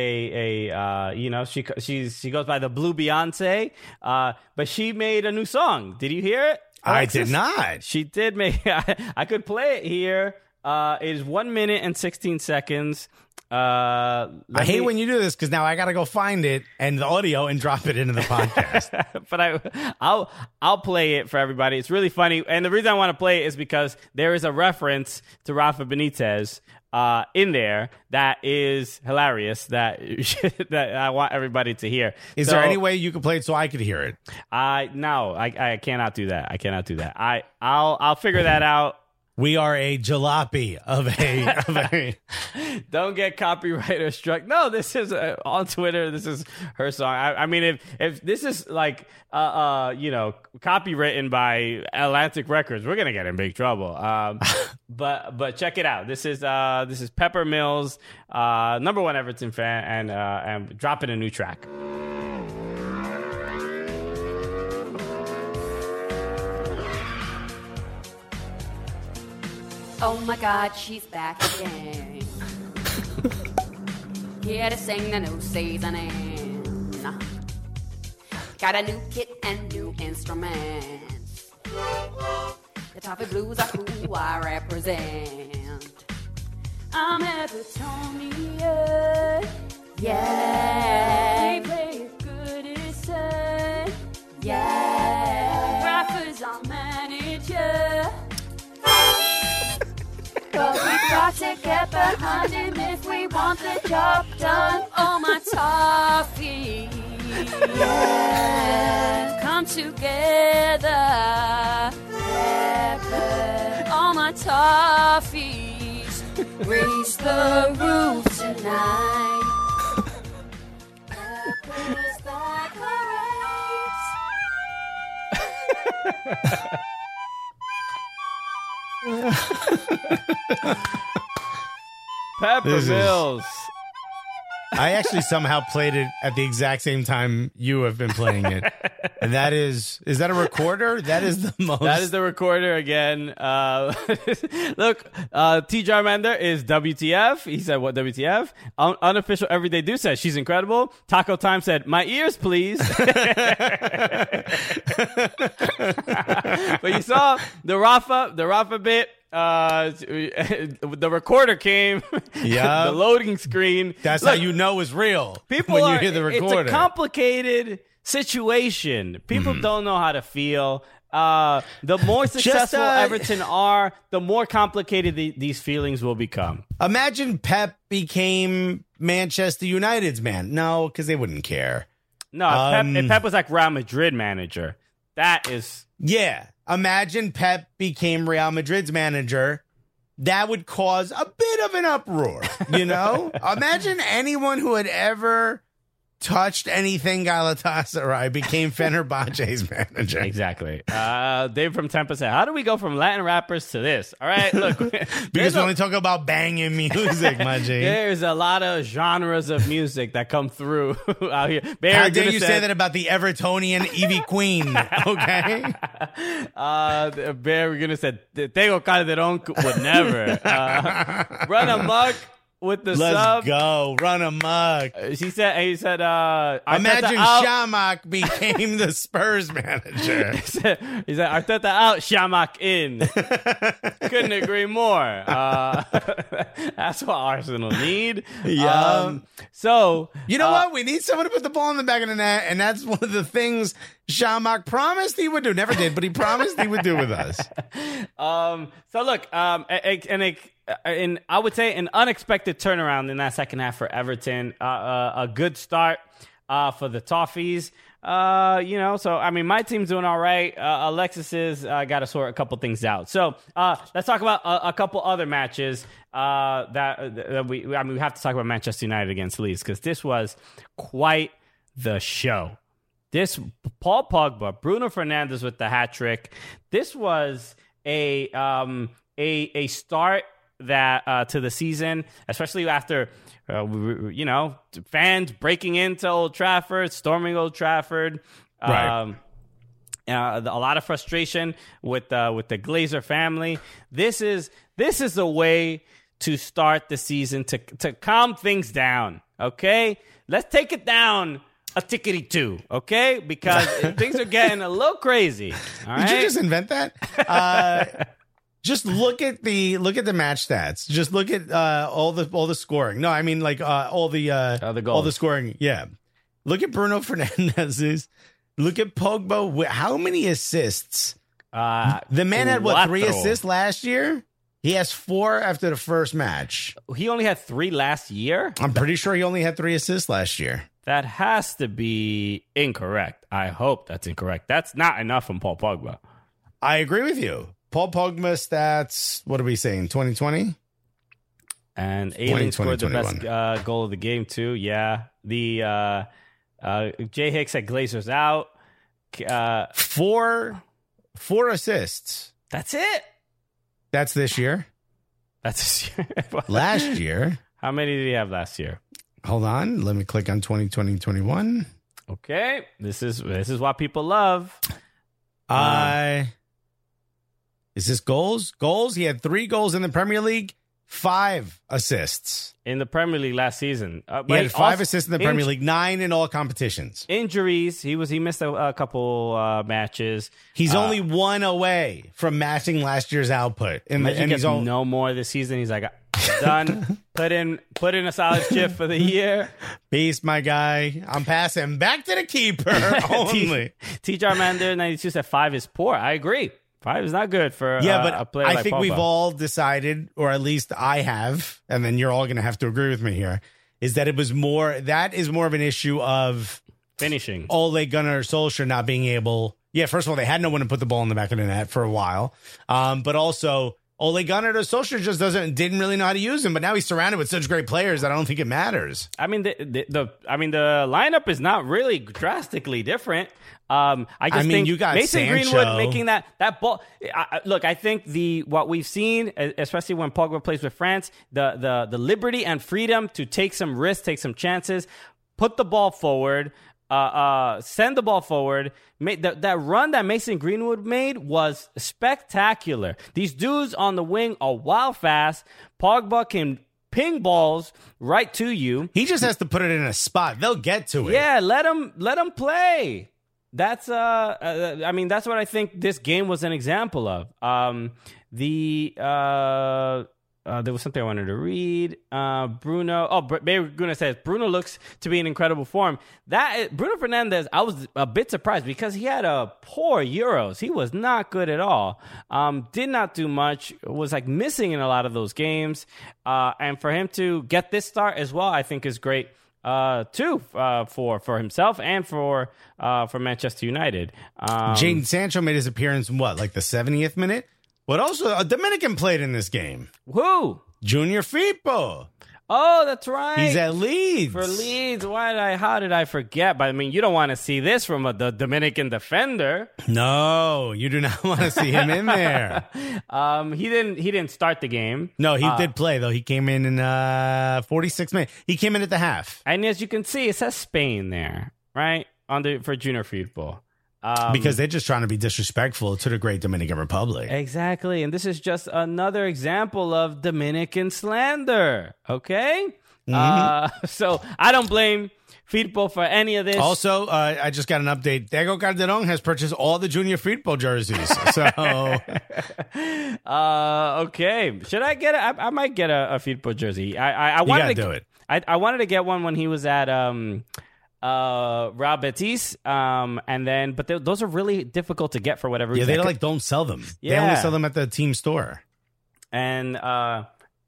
a uh, you know she she's she goes by the Blue Beyonce. Uh, but she made a new song. Did you hear it? I did not. She did make. I, I could play it here. Uh, it is one minute and sixteen seconds. Uh, I hate when you do this because now I got to go find it and the audio and drop it into the podcast. but I, I'll I'll play it for everybody. It's really funny, and the reason I want to play it is because there is a reference to Rafa Benitez uh, in there that is hilarious. That that I want everybody to hear. Is So, there any way you could play it so I could hear it? I no, I, I cannot do that. I cannot do that. I I'll I'll figure that out. We are a jalopy of a, of a Don't get copyright struck. No, this is uh, on Twitter. This is her song. I, I mean, if if this is like uh, uh you know copywritten by Atlantic Records, we're gonna get in big trouble. Um, but but check it out. This is uh this is Pepper Mills, uh number one Everton fan, and uh and dropping a new track. Oh my god, she's back again. Here to sing the new seasoning. Got a new kit and new instruments. The Toffee Blues are who I represent. I'm Evertonian. Yeah. They play as good as sun. Yeah. Rafa's our manager. But we got to get behind him if we want the job done. Oh, my toffee. Yeah. Come together. Pepper. All my toffees. Raise the roof tonight. Pepper's like a race. Pepper This is- Mills. I actually somehow played it at the exact same time you have been playing it. And that is is that a recorder? That is the most That is the recorder again. Uh, look, uh, T. Jarmander is WTF. He said, "What WTF?" Un- unofficial Everyday Do says she's incredible. Taco Time said, "My ears, please." but you saw the Rafa, the Rafa bit. Uh, the recorder came. Yeah. the loading screen. That's Look, how you know it's real. people when are, you hear the recorder. It's a complicated situation. People Mm-hmm. don't know how to feel. Uh, the more successful uh, Everton are, the more complicated the, these feelings will become. Imagine Pep became Manchester United's man. No, because they wouldn't care. No, if Um, Pep, if Pep was like Real Madrid manager. That is Yeah. Imagine Pep became Real Madrid's manager. That would cause a bit of an uproar, you know? Imagine anyone who had ever touched anything Galatasaray became Fenerbahce's manager. exactly. Uh, Dave from Tampa said, "How do we go from Latin rappers to this?" All right, look, Because we only talk about banging music, my G. There's a lot of genres of music that come through out here. Barry How dare you said- say that about the Evertonian Evie Queen? Okay. uh, Bear, we're gonna say, Tego Calderon would never uh, run amok with the Let's sub. go. Run amok. She said. He said. Uh, Arteta Imagine out. Chamakh became the Spurs manager. He said, he said, Arteta out, Chamakh in. Couldn't agree more. Uh, that's what Arsenal need. Yeah. so, You know uh, what? We need someone to put the ball in the back of the net, and that's one of the things Chamakh promised he would do. Never did, but he promised he would do with us. Um, so look, um, and and I would say an unexpected turnaround in that second half for Everton. Uh, uh, a good start uh, for the Toffees. Uh, you know, so I mean, my team's doing all right. Uh, Alexis's uh, got to sort a couple things out. So uh, let's talk about a, a couple other matches uh, that, that we. I mean, we have to talk about Manchester United against Leeds because this was quite the show. This Paul Pogba, Bruno Fernandes with the hat trick. This was a um, a a start that uh, to the season, especially after uh, you know fans breaking into Old Trafford, storming Old Trafford. Right. Um, uh, a lot of frustration with uh, with the Glazer family. This is this is a way to start the season to to calm things down. Okay, let's take it down a tickety two. Okay, because things are getting a little crazy. All right. Did you just invent that? Uh, just look at the look at the match stats. Just look at uh, all the all the scoring. No, I mean like uh, all the uh, Oh, the all the scoring. Yeah. Look at Bruno Fernandes's. Look at Pogba. How many assists? uh, The man had what three assists last year. He has four after the first match. He only had three last year. I'm pretty sure he only had three assists last year. That has to be incorrect. I hope that's incorrect. That's not enough from Paul Pogba. I agree with you. Paul Pogba stats. What are we saying? 2020. And Ayling scored the best uh, goal of the game too. Yeah, the uh, uh, Jay Hicks had Glazers out. Uh, Four, four assists. that's it. That's this year. That's Last year. How many did he have last year? Hold on. Let me click on 2020 21. Okay, this is this is what people love. I. Is this goals? Goals? He had three goals in the Premier League, five assists. in the Premier League last season. Uh, He had five also- assists in the Premier League, nine in all competitions. Injuries. He was he missed a, a couple uh, matches. He's Uh, only one away from matching last year's output. And, and he he's no more this season. He's like done. put in put in a solid shift for the year. beast, my guy. I'm passing back to the keeper only. T. Armander ninety two said five is poor. I agree. Five is not good for Yeah, uh, but a player I like think we've all decided, or at least I have, and then you're all going to have to agree with me here, is that it was more, that is more of an issue of finishing. Ole Gunnar Solskjaer not being able. Yeah, first of all, they had no one to put the ball in the back of the net for a while, um, but also Ole Gunnar Solskjaer just doesn't didn't really know how to use him. But now he's surrounded with such great players that I don't think it matters. I mean the, the the I mean the lineup is not really drastically different. Um, I just I mean, think you got Mason Sancho. Greenwood making that that ball. I, I- look, I think the what we've seen, especially when Pogba plays with France, the the the liberty and freedom to take some risks, take some chances, put the ball forward. Uh, uh, send the ball forward. Made that that run that Mason Greenwood made was spectacular. These dudes on the wing are wild fast. Pogba can ping balls right to you. He just has to put it in a spot. They'll get to it. Yeah, let him let him play. That's uh, uh, I mean, that's what I think this game was an example of. Um, the uh, uh, there was something I wanted to read. Uh, Bruno, oh, Br- Baby Guna says Bruno looks to be in incredible form. That Bruno Fernandes, I was a bit surprised because he had a poor Euros. He was not good at all. Um, did not do much. Was like missing in a lot of those games. Uh, and for him to get this start as well, I think is great uh, two uh, for for himself and for uh, for Manchester United. Um, Jadon Sancho made his appearance in what, like the 70th minute? But also, a Dominican played in this game. who? Junior Firpo. Oh, that's right. He's at Leeds. for Leeds. Why did I? How did I forget? But I mean, you don't want to see this from a the Dominican defender. No, you do not want to see him in there. Um, he didn't. He didn't start the game. No, he Uh, did play though. He came in in uh, 46 minutes. He came in at the half And as you can see, it says Spain there, right? On the for Junior Firpo. Um, because they're just trying to be disrespectful to the great Dominican Republic. Exactly. And this is just another example of Dominican slander. Okay? Mm-hmm. Uh, so I don't blame Firpo for any of this. Also, uh, I just got an update. Diego Calderon has purchased all the Junior Firpo jerseys. So Uh, okay. Should I get? A, I, I might get a, a Firpo jersey. I I, I wanted gotta to do it. I, I wanted to get one when he was at um uh Real Betis. Um, and then but th- those are really difficult to get for whatever yeah, reason. they I like don't sell them. They only sell them at the team store. and uh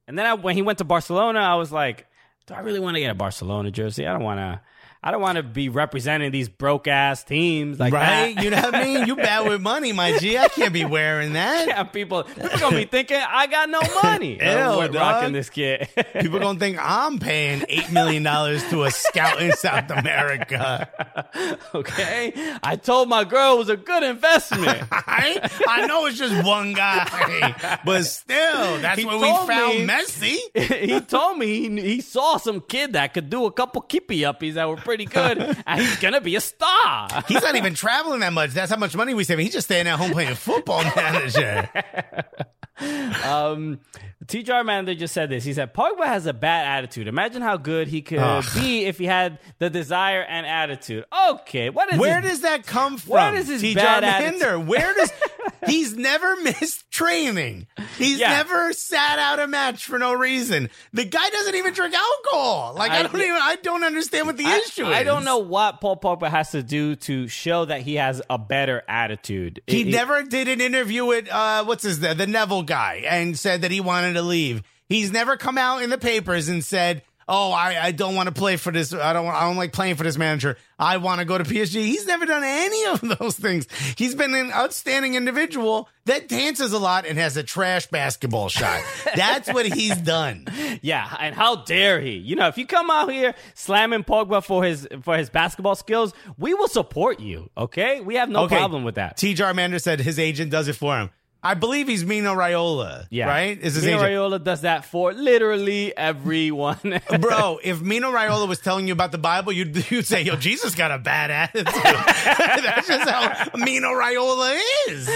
and then I, when he went to Barcelona, I was like, do I really want to get a Barcelona jersey? I don't want to. I don't want to be representing these broke ass teams like right? that. You know what I mean? You bad with money, my G. I can't be wearing that. Yeah, people, people gonna be thinking I got no money. Ew, I'm dog. rocking this kid. People gonna think I'm paying eight million dollars to a scout in South America. okay, I told my girl it was a good investment. I, I know it's just one guy, but still, that's He where we found me- Messi. he told me he, he saw some kid that could do a couple kippy uppies that were pretty good, and he's gonna be a star. He's not even traveling that much. That's how much money we save. He's just staying at home playing football manager. Um, TJ Armando just said this. He said Pogba has a bad attitude. Imagine how good he could Ugh. be if he had the desire and attitude. Okay, what is Where his- does that come from? Where does his T. bad attitude- Where does he's never missed training? He's Yeah. never sat out a match for no reason. The guy doesn't even drink alcohol. Like I, I- don't even I don't understand what the I, issue is. I don't know what Paul Pogba has to do to show that he has a better attitude. He It- it- never did an interview with uh what's his the, the Neville guy and said that he wanted to leave. He's never come out in the papers and said, "Oh, I, I don't want to play for this. I don't I don't like playing for this manager. I want to go to PSG." He's never done any of those things. He's been an outstanding individual that dances a lot and has a trash basketball shot. That's what he's done. Yeah, and how dare he? You know, if you come out here slamming Pogba for his for his basketball skills, we will support you. Okay, we have no problem with that. T. Jarmander said his agent does it for him. I believe he's Mino Raiola. yeah, Right? Is his Mino agent. Raiola does that for literally everyone. Bro, if Mino Raiola was telling you about the Bible, you'd, you'd say, yo, Jesus got a bad attitude. That's just how Mino Raiola is.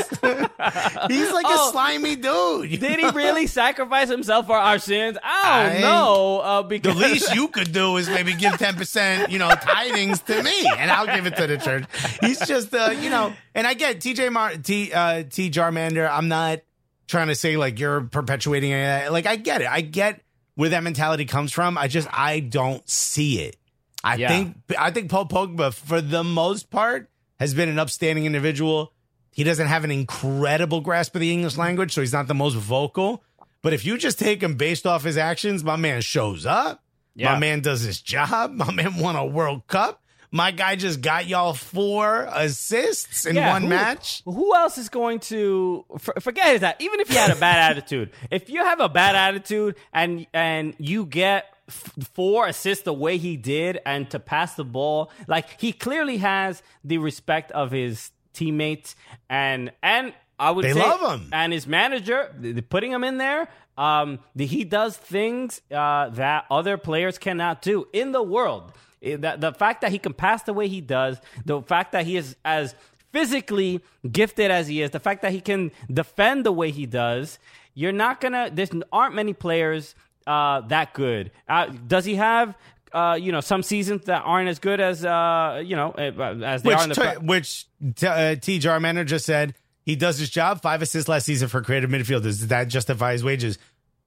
He's like Oh. a slimy dude. Did he really sacrifice himself for our sins? I don't I- know. Uh, The least you could do is maybe give 10%, you know, tidings to me, and I'll give it to the church. He's just, uh, you know, and I get TJ Mar- T, uh, T. Jarmander. I'm not trying to say like you're perpetuating any. Like, I get it. I get where that mentality comes from. I just, I don't see it. I Yeah. think, I think Paul Pogba, for the most part, has been an upstanding individual. He doesn't have an incredible grasp of the English language, so he's not the most vocal. But if you just take him based off his actions, my man shows up. Yeah. My man does his job. My man won a World Cup. My guy just got y'all four assists in Yeah, one who- match. Who else is going to for, forget that? Even if you had a bad attitude, if you have a bad attitude and and you get f- four assists the way he did, and to pass the ball, like he clearly has the respect of his teammates, and and I would They say, love him. and his manager putting him in there. Um, he does things uh, that other players cannot do in the world. Eh, The, the fact that he can pass the way he does, the fact that he is as physically gifted as he is, the fact that he can defend the way he does, you're not gonna. There aren't many players uh, that good. Uh, does he have uh, you know, some seasons that aren't as good as uh, you know, uh, as they are in Which, the. t- which t- uh, T. Just said he does his job. Five assists last season for creative midfielders. Does that justify his wages?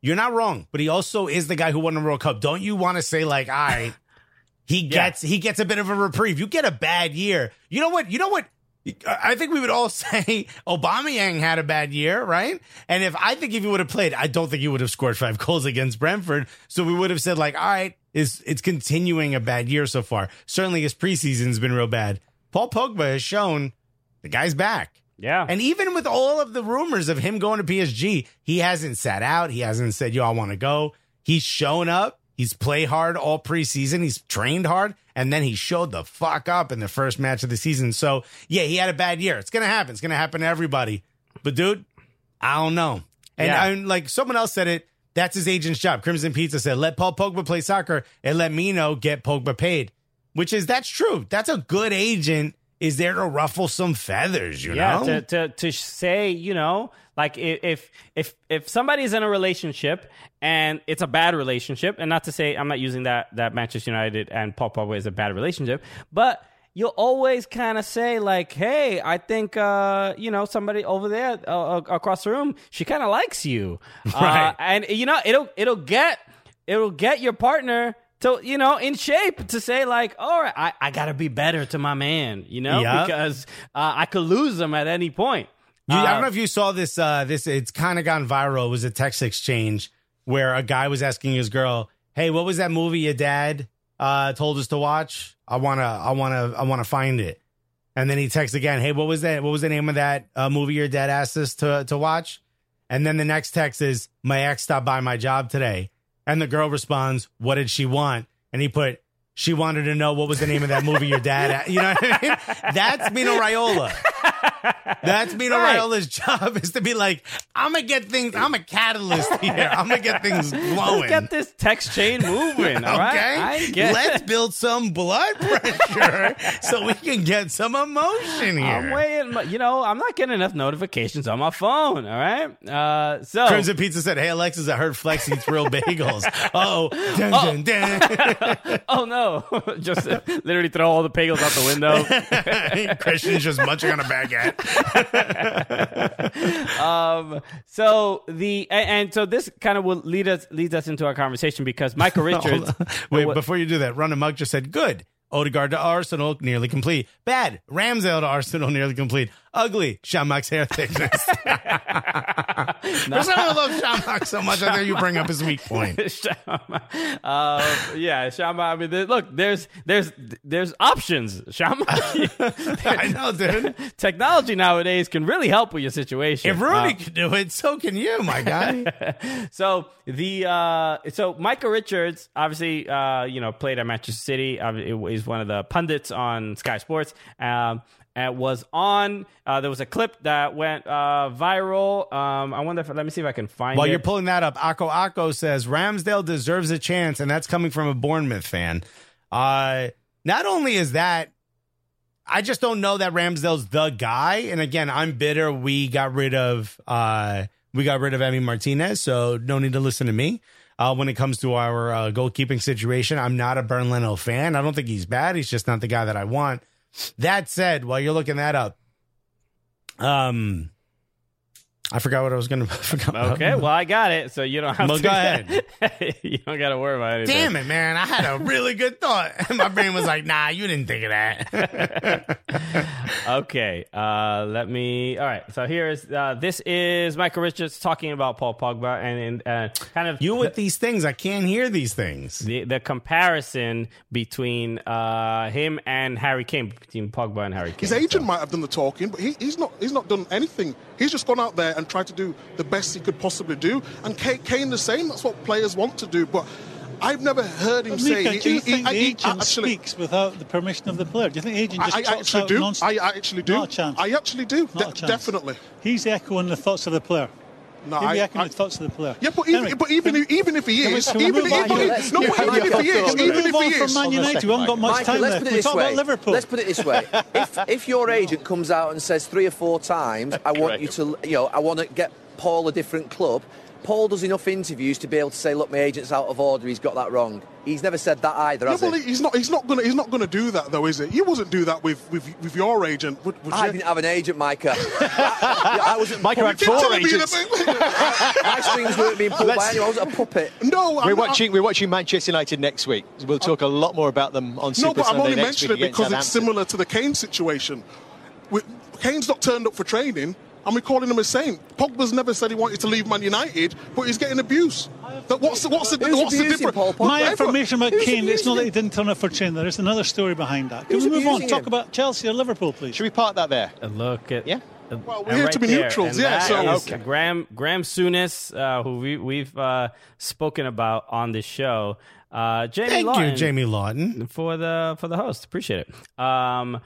You're not wrong, but he also is the guy who won the World Cup. Don't you want to say like, all right, he gets he gets a bit of a reprieve. You get a bad year. You know what? You know what? I think we would all say Aubameyang had a bad year, right? And if I think if he would have played, I don't think he would have scored five goals against Brentford. So we would have said like, all right, it's it's continuing a bad year so far. Certainly his preseason's been real bad. Paul Pogba has shown the guy's back. yeah, And even with all of the rumors of him going to PSG, he hasn't sat out. He hasn't said, yo, I want to go. He's shown up. He's played hard all preseason. He's trained hard. And then he showed the fuck up in the first match of the season. So, yeah, he had a bad year. It's going to happen. It's going to happen to everybody. But, dude, I don't know. And Yeah. I, like someone else said it, that's his agent's job. Crimson Pizza said, let Paul Pogba play soccer and let Mino get Pogba paid, which is, that's true. That's a good agent is there to ruffle some feathers, you yeah. know? To, to to say, you know, like if if if somebody's in a relationship and it's a bad relationship, and not to say I'm not using that that Manchester United and Paul Pogba is a bad relationship, but you'll always kind of say like, "Hey, I think uh, you know somebody over there uh, across the room, she kind of likes you," Right. uh, and you know it'll it'll get it'll get your partner. To, you know, in shape to say like, all right, I, I gotta be better to my man, you know, Yeah. because uh, I could lose him at any point. You, I Uh, don't know if you saw this. Uh, this it's kind of gone viral. It was a text exchange where a guy was asking his girl, "Hey, what was that movie your dad uh, told us to watch? I wanna, I wanna, I wanna find it." And then he texts again, "Hey, what was that? What was the name of that uh, movie your dad asked us to to watch?" And then the next text is, "My ex stopped by my job today," and the girl responds, "What did she want?" And he put. She wanted to know what was the name of that movie your dad. You know what I mean? That's Mino Raiola. That's Mino Right. Raiola's job is to be like, I'm gonna get things. I'm a catalyst here. I'm gonna get things glowing. Let's get this text chain moving. All right, Okay, I get let's build some blood pressure so we can get some emotion here. I'm waiting. You know, I'm not getting enough notifications on my phone. All right. Uh, so Crimson Pizza said, "Hey Alexis, I heard Flex eats real bagels." oh, dun, dun, dun. oh no, just literally throw all the bagels out the window. Christian's just munching on a baguette. um, so the and, and so this kind of will lead us leads us into our conversation because Michael Richards. Wait, What- before you do that, Run Amok just said, good. Odegaard to Arsenal, nearly complete. Bad. Ramsdale to Arsenal, nearly complete. Ugly. Chamakh's hair thickness. For someone who loves Shamrock so much, I think you bring up his weak point. Shama. Uh, yeah, Shama. I mean, there, look, there's there's there's options. Shama. I know, dude. Technology nowadays can really help with your situation. If Rooney Uh, can do it, so can you, my guy. so the uh, so Michael Richards obviously uh, you know played at Manchester City. It one of the pundits on Sky Sports. Um, and was on. Uh, there was a clip that went uh, viral. Um, I wonder if let me see if I can find it. While it. you're pulling that up, Akko Akko says Ramsdale deserves a chance, and that's coming from a Bournemouth fan. Uh, not only is that, I just don't know that Ramsdale's the guy. And again, I'm bitter. We got rid of uh, we got rid of Emi Martinez, so no need to listen to me. Uh, when it comes to our uh, goalkeeping situation, I'm not a Bernd Leno fan. I don't think he's bad. He's just not the guy that I want. That said, while you're looking that up, um, I forgot what I was going to. okay, well I got it, so you don't have Well, to. go ahead. you don't got to worry about it. Damn it, man. I had a really good thought. And my brain was like, nah, you didn't think of that. Okay, uh, let me. All right, so here is uh, this is Michael Richards talking about Paul Pogba and, and uh, kind of you with these things, I can't hear these things. the the comparison between uh, him and Harry Kane, between Pogba and Harry Kane. His agent might have done the talking, but he, he's not. He's not done anything. He's just gone out there and tried to do the best he could possibly do. And Kane, Kane the same. That's what players want to do. But I've never heard him But say. Micah, do you he- think he- the he- agent actually, speaks without the permission of the player? Do you think the agent just I, I talks actually out do. nonsense? I, actually do. Not a chance. I actually do. De- definitely. He's echoing the thoughts of the player. No, He'll I- be echoing I- the thoughts of the player. Yeah, but even, Anyway, but even, can- even if he can we- is, can we even, move even, on? if- Let's- no, yeah, even if he Michael, is, Michael, Can we even move on if he is. from is, Man Hold on a United? second, We haven't got much Michael, time let's left. put it We this talk way. about Liverpool. Let's put it this way. if, if your agent comes out and says three or four times, I want you to, you know, I want to get Paul a different club, Paul does enough interviews to be able to say, look, my agent's out of order. He's got that wrong. He's never said that either, Yeah, well, he? he's not. He's not gonna. He's not gonna do that, though, is it? You wouldn't do that with with, with your agent. Would, would I you? didn't have an agent, Micah. I, I wasn't. Micah had four agents. that- My strings weren't being pulled Let's- anyone. I wasn't a puppet. no, I'm We're not- watching. We're watching Manchester United next week. We'll talk a lot more about them on Super No, but I'm only mentioning it because it's similar to the Kane situation. We, Kane's not turned up for training, and we're calling him a saint. Pogba's never said he wanted to leave Man United, but he's getting abuse. That what's the, what's the, Who's what's the difference? Paul Pogba? My information about who's Kane, it's not that he didn't turn up for training. There is another story behind that. Can Who's we move on? abusing Talk about Chelsea or Liverpool, please? Should we park that there? And Look at Yeah. Well, we're here right to be there. neutrals, And yeah, that so- is Okay. Graham Graham Souness, uh, who we, we've uh, spoken about on this show. Uh, Jamie Thank Lawton you, Jamie Lawton. for the for the host. Appreciate it. Um,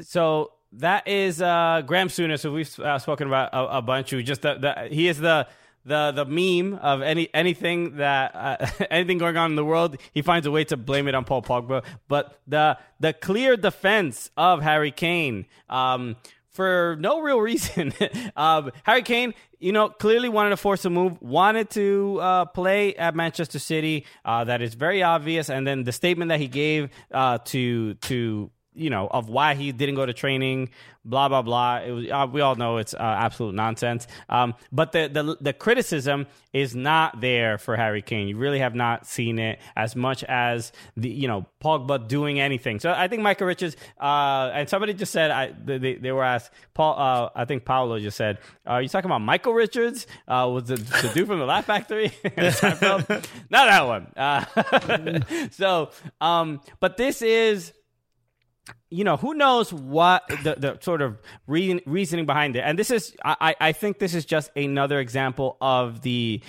so that is uh, Graham Souness, who we've uh, spoken about a, a bunch. Who just the, the, he is the the the meme of any anything that uh, anything going on in the world. He finds a way to blame it on Paul Pogba. But the the clear defense of Harry Kane. Um, for no real reason. um, Harry Kane, you know, clearly wanted to force a move, wanted to uh, play at Manchester City. Uh, that is very obvious. And then the statement that he gave uh, to to you know of why he didn't go to training, blah blah blah. It was uh, we all know it's uh, absolute nonsense. Um, but the, the the criticism is not there for Harry Kane. You really have not seen it as much as the you know Pogba doing anything. So I think Michael Richards uh, and somebody just said I they, they were asked Paul. Uh, I think Paolo just said, "Are you talking about Michael Richards? Uh, was the, the dude from the Laugh Factory?" Not that one. Uh, so, um, but this is you know, who knows what the, the sort of re- reasoning behind it. And this is, I, I think this is just another example of the,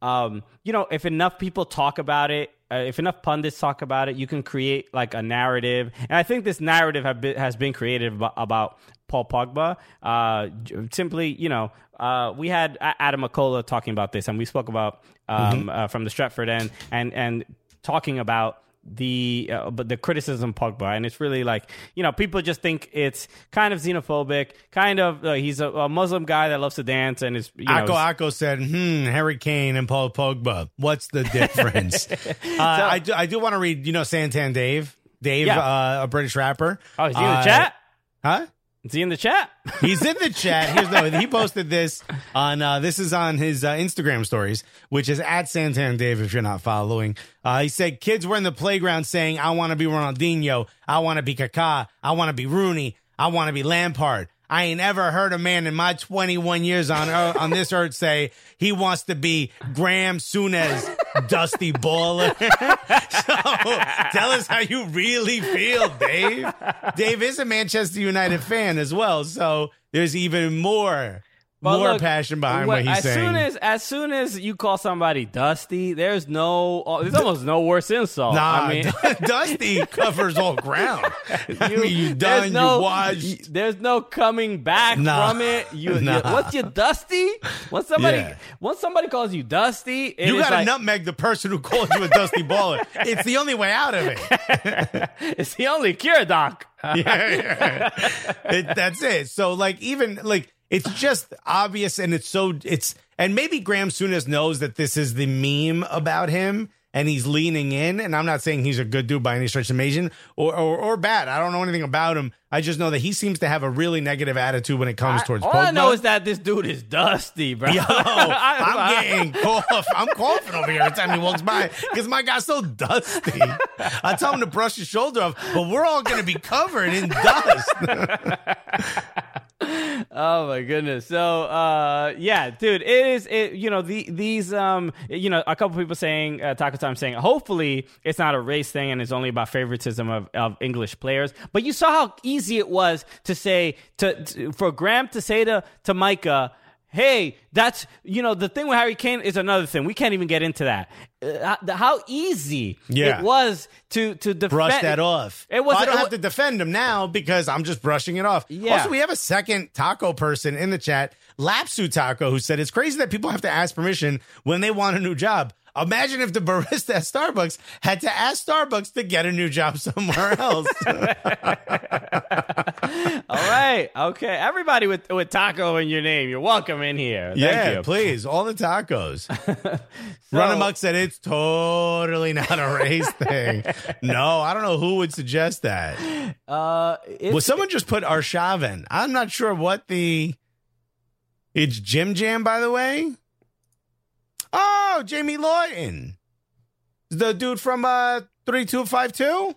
um, you know, if enough people talk about it, uh, if enough pundits talk about it, you can create like a narrative. And I think this narrative been, has been created about, about Paul Pogba. Uh, simply, you know, uh, we had Adam McCullough talking about this, and we spoke about um, uh, from the Stratford end, and and talking about the uh, but the criticism of Pogba, and it's really like you know people just think it's kind of xenophobic, kind of uh, he's a, a Muslim guy that loves to dance, and is you know Akko Akko said, hmm, Harry Kane and Paul Pogba. What's the difference? uh, I do, I do want to read, you know, Santan Dave. Dave, Yeah. uh, a British rapper. oh is he in the Uh, chat? Huh? Is he in the chat? He's in the chat. Here's no. He posted this on. Uh, this is on his uh, Instagram stories, which is at Santan Dave. If you're not following, uh, he said kids were in the playground saying, "I want to be Ronaldinho. I want to be Kaká. I want to be Rooney. I want to be Lampard." I ain't ever heard a man in my 21 years on earth, on this earth say he wants to be Graham Souness, Dusty Baller. so tell us how you really feel, Dave. Dave is a Manchester United fan as well, so there's even more But more look, passion behind what- what he's as saying. soon as as soon as you call somebody dusty, there's no oh, there's almost no worse insult. Nah, I mean, Dusty covers all ground. I mean, you done, no, you watched. There's no coming back Nah. from it. You, you- what's your dusty? Once somebody Yeah. once somebody calls you dusty, You got to like, nutmeg the person who called you a dusty baller. It's the only way out of it. it's the only cure, doc. yeah, yeah. It- that's it. So like even like it's just obvious and it's so it's and maybe Graham Souness knows that this is the meme about him and he's leaning in and I'm not saying he's a good dude by any stretch of imagination or, or or bad. I don't know anything about him. I just know that he seems to have a really negative attitude when it comes towards All I know is that this dude is dusty, bro. Yo, I- I'm getting cough. I'm coughing over here every time he walks by because my guy's so dusty. I tell him to brush his shoulder off, but we're all going to be covered in dust. Oh my goodness. So uh yeah, dude, it is it you know the these um you know a couple people saying uh, Taco Time saying hopefully it's not a race thing and it's only about favoritism of, of English players. But you saw how easy it was to say to, to for Graham to say to to Micah Hey, that's you know the thing with Harry Kane is another thing. We can't even get into that. Uh, how- easy Yeah. it was to to defend, Brush that off. It was I don't have to defend him now because I'm just brushing it off. Yeah. Also, we have a second taco person in the chat, Lapsu Taco, who said it's crazy that people have to ask permission when they want a new job. Imagine if the barista at Starbucks had to ask Starbucks to get a new job somewhere else. All right. Okay. Everybody with with taco in your name, you're welcome in here. Thank yeah, you. please, all the tacos. Run amok said it's totally not a race thing. No, I don't know who would suggest that. Uh, Well, someone just put Arshavin. I'm not sure what the. It's Jim Jam, by the way. Oh, Jamie Lawton, the dude from uh three two five two,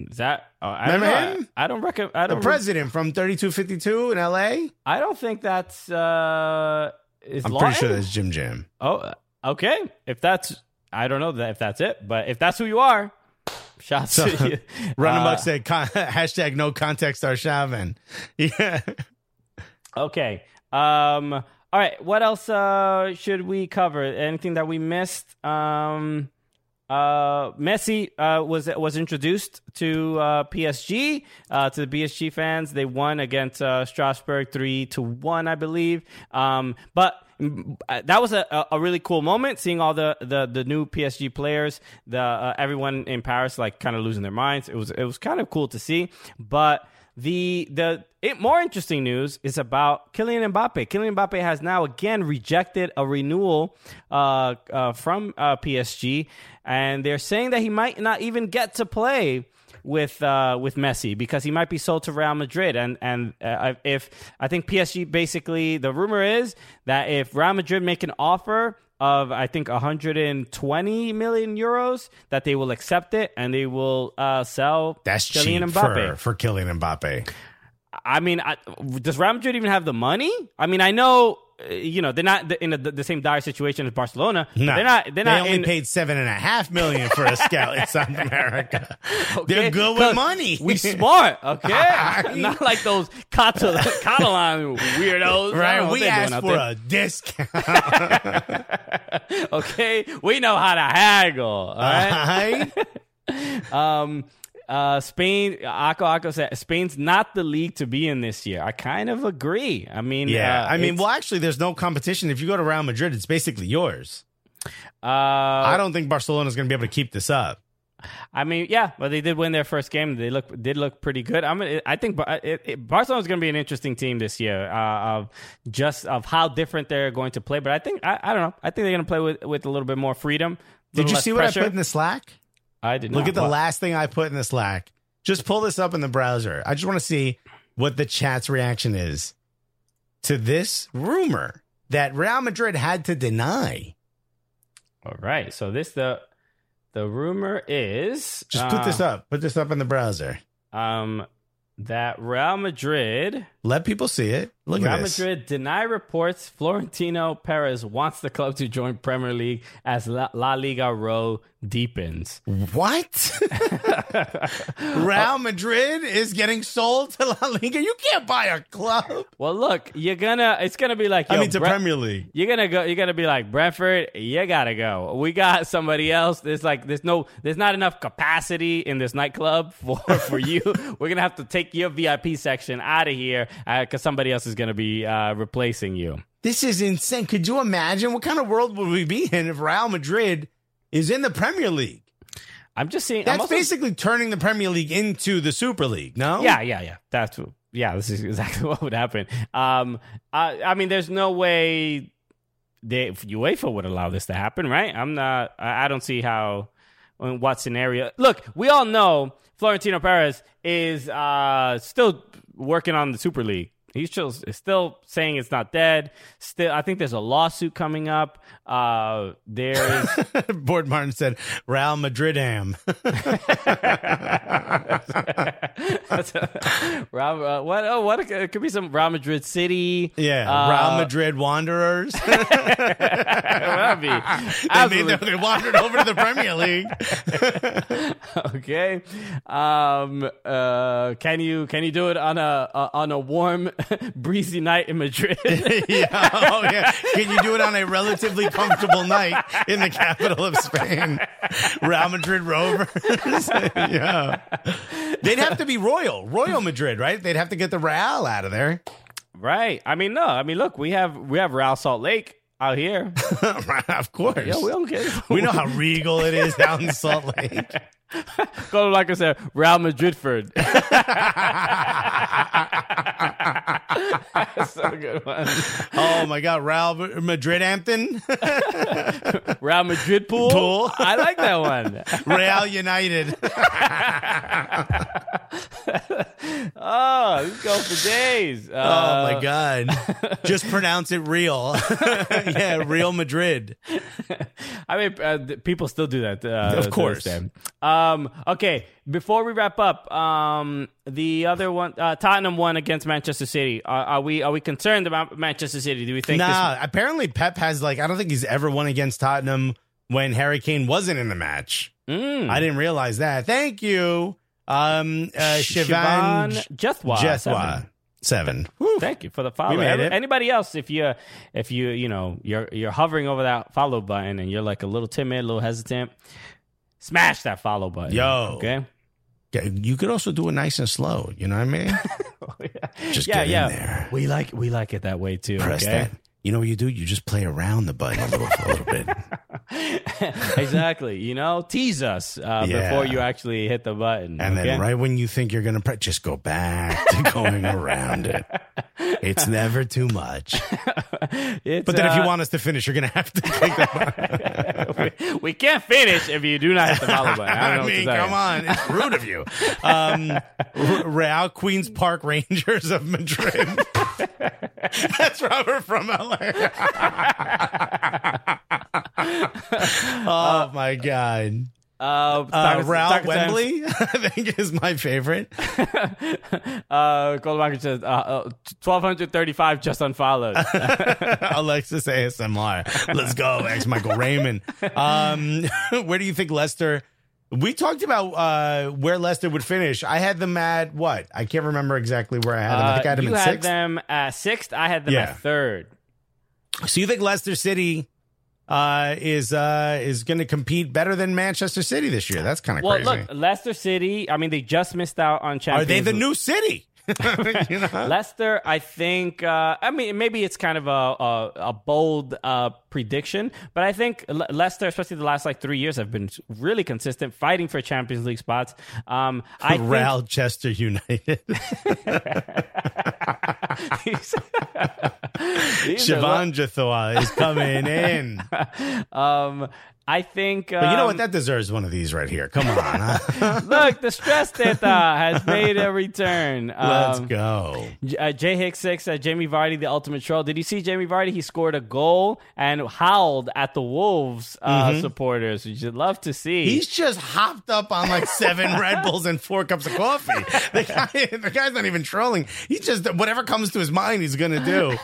is that? Oh, I don't Remember him? I, I don't reckon. I the don't. president from thirty two fifty two in L.A. I don't think that's. Uh, is I'm Lawton? pretty sure that's Jim Jam. Oh, okay. If that's, I don't know that if that's it, but if that's who you are, shots So, to you. Run Uh, amok said con- hashtag no context Arshavin. Yeah. Okay. Um. All right. What else uh, should we cover? Anything that we missed? Um. Uh, Messi uh, was was introduced to uh, PSG uh, to the PSG fans. They won against uh, Strasbourg three to one, I believe. Um, but mm, uh, that was a, a- really cool moment seeing all the, the, the new PSG players, the uh, everyone in Paris like kind of losing their minds. It was it was kind of cool to see, but. The the it, more interesting news is about Kylian Mbappe. Kylian Mbappe has now again rejected a renewal uh, uh, from uh, PSG, and they're saying that he might not even get to play with uh, with Messi because he might be sold to Real Madrid. And and uh, if I think PSG basically the rumor is that if Real Madrid make an offer of I think 120 million euros, that they will accept it and they will uh, sell That's Kylian cheap Mbappe. for, for Kylian Mbappe. I mean, I, does Real Madrid even have the money? I mean, I know, you know, they're not in the, the same dire situation as Barcelona. No, they're not. They're they not only in, paid seven and a half million for a scout in South America. Okay? They're good with money. We smart, okay? not like those Catalan, weirdos. Right? We asked for a discount. okay, we know how to haggle. All right. right? Um, uh, Spain, Akko Akko said Spain's not the league to be in this year. I kind of agree. I mean, Yeah. uh, I mean, well, actually, there's no competition. If you go to Real Madrid, it's basically yours. uh, I don't think Barcelona's going to be able to keep this up. I mean, yeah, but they did win their first game. They look did look pretty good. I mean, I think Bar- it, it, Barcelona's going to be an interesting team this year. Uh, of just of how different they're going to play. But I think I, I don't know. I think they're going to play with with a little bit more freedom. Did you see what pressure. I put in the Slack? I did. Look not. at the What? last thing I put in the Slack. Just pull this up in the browser. I just want to see what the chat's reaction is to this rumor that Real Madrid had to deny. All right. So this the the rumor is Just put this uh, up. Put this up in the browser. Um, that Real Madrid, Let people see it. Look Real at this. Madrid deny reports Florentino Perez wants the club to join Premier League as La, La Liga row deepens. What? Real Madrid is getting sold to La Liga. You can't buy a club. Well, look, you're gonna. It's gonna be like I mean, to Bre- Premier League. You're gonna go. You're gonna be like Brentford. You gotta go. We got somebody else. There's like there's no there's not enough capacity in this nightclub for for you. We're gonna have to take your VIP section out of here because somebody else is gonna be uh, replacing you. This is insane. Could you imagine what kind of world would we be in if Real Madrid is in the Premier League? I'm just saying. That's also- basically turning the Premier League into the Super League, no? Yeah, yeah, yeah. That's yeah. This is exactly what would happen. Um, I, I mean, there's no way they UEFA would allow this to happen, right? I'm not. I, I don't see how. In what scenario? Look, we all know Florentino Perez is uh, still working on the Super League. He's still, still saying it's not dead. Still, I think there's a lawsuit coming up. Uh, there's Board Martin said Real Madrid am. That's a- Real, uh, what? Oh, what? It could be some Real Madrid City. Yeah, Uh, Real Madrid Wanderers. That'd be they, made absolutely they wandered over to the Premier League. okay. Um, uh, can you can you do it on a, a on a warm, breezy night in Madrid? yeah, oh yeah. Can you do it on a relatively comfortable night in the capital of Spain? Real Madrid Rovers. yeah. They'd have to be royal, Royal Madrid, right? They'd have to get the Real out of there. right. I mean, no. I mean, look, we have we have Real Salt Lake. out here. of course. Yeah, we don't care. We know how regal it is down in Salt Lake. Go like I said, Real Madridford. That's so good one. Oh my God, Real Madrid Hampton, Real Madrid pool. Pool. I like that one. Real United. Oh, let's go for days. Oh Uh, my God. Just pronounce it real. yeah, Real Madrid. I mean, uh, people still do that. Uh, Of course. this. Um, okay, before we wrap up, um, the other one, uh, Tottenham won against Manchester City. Are, are we are we concerned about Manchester City? Do we think? Nah, apparently Pep has like I don't think he's ever won against Tottenham when Harry Kane wasn't in the match. Mm. I didn't realize that. Thank you. Um uh Shivan Jethwa. Jethwa. seven. Thank you for the follow. We made it. Anybody else, if you if you you know you're you're hovering over that follow button and you're like a little timid, a little hesitant, smash that follow button. Yo. okay. Yeah, You could also do it nice and slow. You know what I mean? Just yeah, get yeah. in there. We like we like it that way too. Press okay? that. You know what you do? You just play around the button a little, a little bit. exactly. You know, tease us uh, Yeah. before you actually hit the button. And okay? then right when you think you're going to press, just go back to going around it. It's never too much. It's, But then if you uh, want us to finish, you're going to have to click the button. we, can't finish if you do not hit the follow button. I, don't know I what to mean, come on. It's rude of you. Um, Real Queens Park Rangers of Madrid. That's Robert from LA. oh, my God. Uh, Uh, Real Wembley, I think, is my favorite. Uh, Goldmarker says uh, uh, 1235 just unfollowed. Alexis ASMR. Let's go, ex Michael Raymond. Um, where do you think Leicester? We talked about uh, where Leicester would finish. I had them at what? I can't remember exactly where I had them. I think I had Uh, them you at had sixth. them at sixth. I had them Yeah. at third. So you think Leicester City uh, is uh, is going to compete better than Manchester City this year? That's kind of crazy. Well, crazy. look, Leicester City. I mean, they just missed out on Champions. Are they the League. new city? you know? Leicester, I think. Uh, I mean, maybe it's kind of a a, a bold uh, prediction, but I think Le- Leicester, especially the last like three years, have been really consistent, fighting for Champions League spots. Um, I think, Chester United. These Siobhan Jathua is coming in. um, I think. Um, But you know what? That deserves one of these right here. Come on. huh? look, the stress data has made a return. Let's Um, go. J- Uh, Jay Hicks six, uh, Jamie Vardy, the ultimate troll. Did you see Jamie Vardy? He scored a goal and howled at the Wolves uh, supporters, which you'd love to see. Mm-hmm. He's just hopped up on like seven Red Bulls and four cups of coffee. The, guy, the guy's not even trolling. He's just whatever comes to his mind, he's gonna do.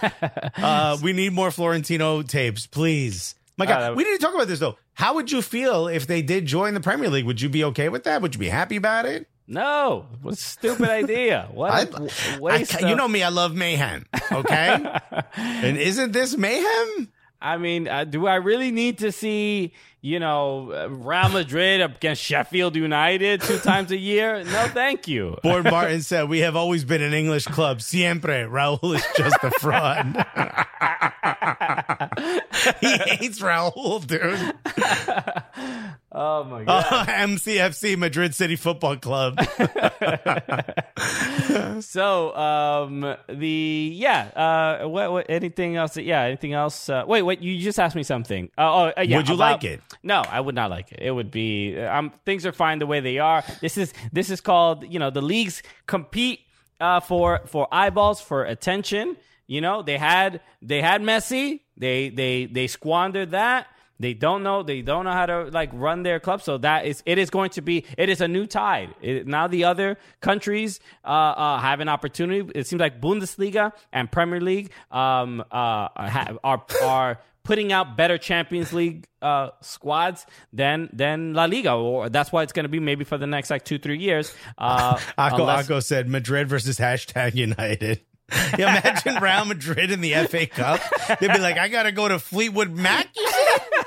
Uh, we need more Florentino tapes, please. My God, Uh, we didn't talk about this though. How would you feel if they did join the Premier League? Would you be okay with that? Would you be happy about it? no, what a stupid idea. What I, w- I, waste you of- know me, I love mayhem. Okay, and isn't this mayhem? I mean, uh, do I really need to see, you know, uh, Real Madrid against Sheffield United two times a year? No, thank you. Board Martin said, "We have always been an English club. Siempre. Raul is just a fraud. he hates Raul, dude. Oh my god. Uh, MCFC Madrid City Football Club. So, um, the yeah, uh, what, what anything else? Yeah, anything else? Uh, wait, wait, you just asked me something. Uh, oh, uh, yeah. Would you about- like it? No, I would not like it. It would be. Um, things are fine the way they are. This is this is called. You know, the leagues compete uh, for for eyeballs for attention. You know, they had they had Messi. They they they squandered that. They don't know. They don't know how to like run their club. So that is. It is going to be. It is a new tide. It, now the other countries uh, uh, have an opportunity. It seems like Bundesliga and Premier League um, uh, have, are are putting out better Champions League uh, squads than than La Liga. Or that's why it's going to be maybe for the next like two three years. Uh, Akko unless- Akko said Madrid versus hashtag United. Imagine Real Madrid in the FA Cup. They'd be like, I got to go to Fleetwood Mac.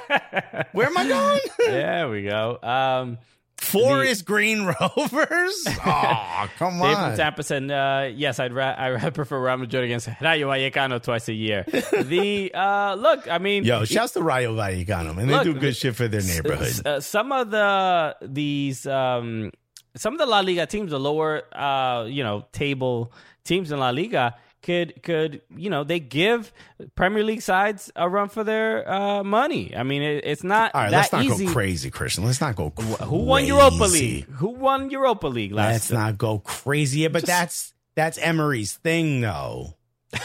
Where am I going? there we go. Um, Forest Green Rovers? Oh, come Dave from on. Tampa said, uh, "Yes, I'd ra- I prefer Real Madrid against Rayo Vallecano twice a year." the uh, look, I mean, Yo, shouts to Rayo Vallecano, man. They do good the- shit for their neighborhood. S- uh, some of the these um, some of the La Liga teams, the lower uh, you know table teams in La Liga, could could you know they give Premier League sides a run for their uh, money. I mean, it, it's not All right, that let's not easy. go crazy, Christian. Let's not go crazy. Who won Europa League? Who won Europa League last? Let's not go crazy. Yeah, but that's that's Emery's thing, though.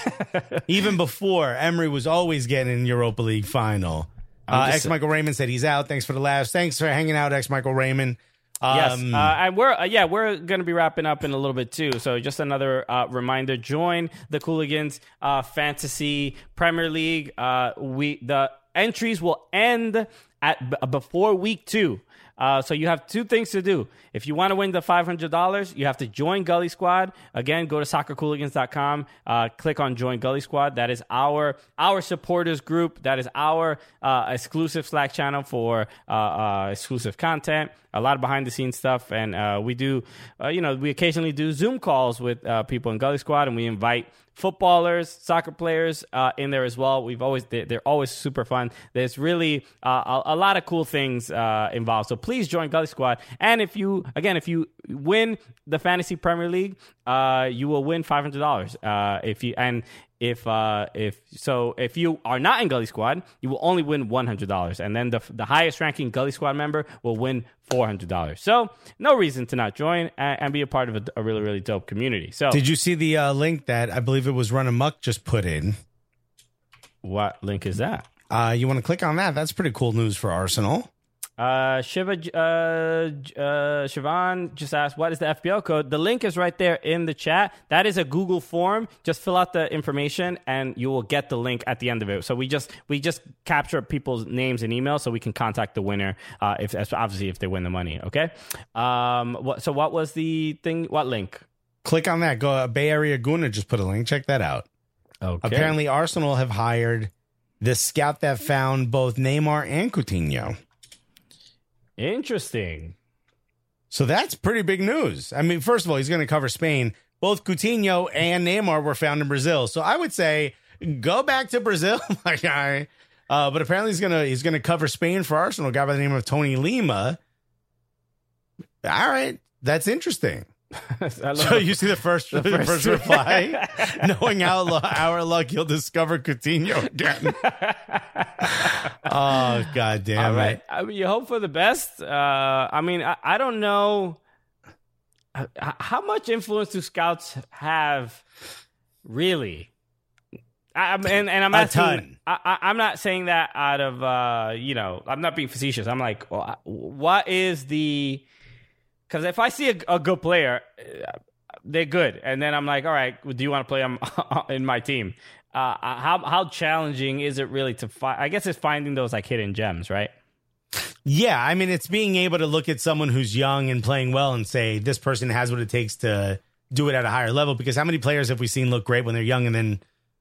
Even before Emery was always getting in Europa League final. Uh, Ex Michael Raymond said he's out. Thanks for the laughs. Thanks for hanging out, Ex Michael Raymond. Yes, Um, uh, and we're uh, yeah we're going to be wrapping up in a little bit too. So just another uh, reminder: join the Cooligans uh, Fantasy Premier League. Uh, we the entries will end at b- before week two. Uh, so you have two things to do. If you want to win the $500, you have to join Gully Squad. Again, go to soccercooligans.com, uh, click on join Gully Squad. That is our our supporters group. That is our uh, exclusive Slack channel for uh, uh, exclusive content, a lot of behind the scenes stuff. And uh, we do, you know, we occasionally do Zoom calls with people in Gully Squad and we invite footballers, soccer players uh, in there as well. We've always they're, always super fun. There's really uh, a, a lot of cool things uh, involved. So please join Gully Squad. And if you again, if you win the Fantasy Premier League, uh, you will win five hundred dollars. Uh, if you and if uh, if so, if you are not in Gully Squad, you will only win one hundred dollars, and then the the highest ranking Gully Squad member will win four hundred dollars. So no reason to not join and, and be a part of a, a really really dope community. So Did you see the uh, link that I believe it was Run Amok just put in? what link is that? Uh, you want to click on that? That's pretty cool news for Arsenal. Uh, Shiva, uh, uh, Siobhan just asked, what is the FPL code? The link is right there in the chat. That is a Google form. Just fill out the information and you will get the link at the end of it. So we just, we just capture people's names and emails so we can contact the winner, uh, if obviously if they win the money. Okay. Um, what, so what was the thing? What link? Click on that. Go uh, Bay Area Guna just put a link. Check that out. Okay. Apparently, Arsenal have hired the scout that found both Neymar and Coutinho. Interesting. So that's pretty big news. I mean, first of all, he's going to cover Spain. Both Coutinho and Neymar were found in Brazil. So I would say go back to Brazil, my guy. Uh, but apparently he's gonna he's gonna cover Spain for Arsenal. A guy by the name of Tony Lima. All right, that's interesting. So you see the first the first- first, reply, knowing how lo- our luck, you'll discover Coutinho again. oh god damn All it! right. I mean, you hope for the best. Uh, I mean, I, I don't know h- how much influence do scouts have, really. I, I'm- and, and I'm A asking. I, I, I'm not saying that out of uh, you know. I'm not being facetious. I'm like, what is the? Because if I see a, a good player, uh, they're good, and then I'm like, all right, do you want to play them in my team? Uh, how how challenging is it really to find? I guess it's finding those like hidden gems, right? Yeah, I mean, it's being able to look at someone who's young and playing well and say this person has what it takes to do it at a higher level. Because how many players have we seen look great when they're young and then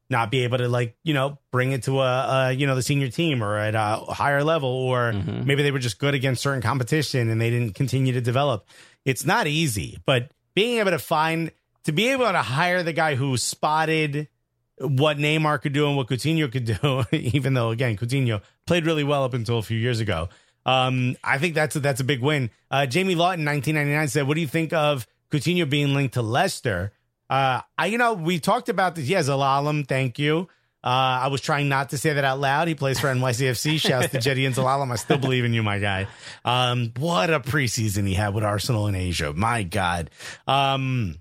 not be able to like you know bring it to a, a you know the senior team or at a higher level, or maybe they were just good against certain competition and they didn't continue to develop. It's not easy, but being able to find to be able to hire the guy who spotted what Neymar could do and what Coutinho could do, even though again Coutinho played really well up until a few years ago. Um, I think that's a, that's a big win. Uh, Jamie Lawton, 1999, said, "What do you think of Coutinho being linked to Leicester?" Uh, I, you know, we talked about this. Yeah, Zelalem, thank you. Uh, I was trying not to say that out loud. He plays for NYCFC. Shouts to Jetty and Zelalem. I still believe in you, my guy. Um, what a preseason he had with Arsenal in Asia. My God. Um,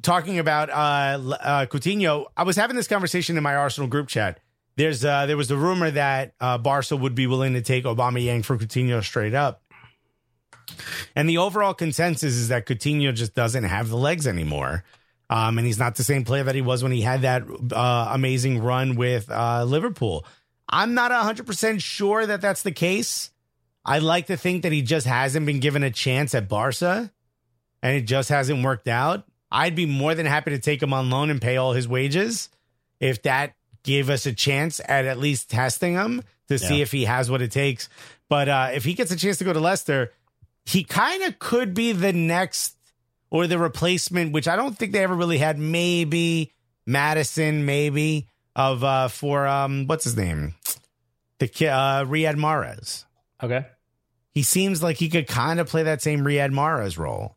talking about uh, uh, Coutinho, I was having this conversation in my Arsenal group chat. There's uh, there was the rumor that uh, Barca would be willing to take Aubameyang for Coutinho straight up, and the overall consensus is that Coutinho just doesn't have the legs anymore, um, and he's not the same player that he was when he had that uh, amazing run with uh, Liverpool. I'm not 100 percent sure that that's the case. I like to think that he just hasn't been given a chance at Barca, and it just hasn't worked out. I'd be more than happy to take him on loan and pay all his wages if that gave us a chance at at least testing him to see if he has what it takes. But uh, if he gets a chance to go to Leicester, he kind of could be the next or the replacement, which I don't think they ever really had. Maybe Maddison, maybe of uh for um what's his name, the uh, Riyad Mahrez. Okay. He seems like he could kind of play that same Riyad Mahrez role.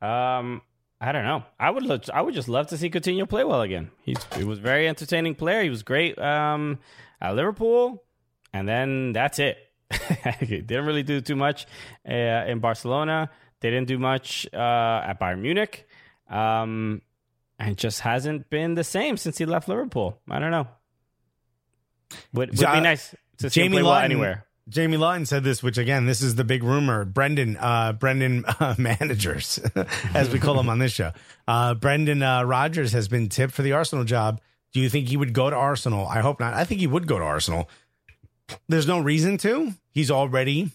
Um, I don't know. I would look, I would just love to see Coutinho play well again. He's he was a very entertaining player. He was great um, at Liverpool, and then that's it. he didn't really do too much uh, in Barcelona. They didn't do much uh, at Bayern Munich, um, and just hasn't been the same since he left Liverpool. I don't know. Would, would be nice to see him play well anywhere. Jamie Lawton said this, which again, this is the big rumor. Brendan, uh, Brendan uh, managers, as we call them on this show. Uh, Brendan uh, Rodgers has been tipped for the Arsenal job. Do you think he would go to Arsenal? I hope not. I think he would go to Arsenal. There's no reason to. He's already.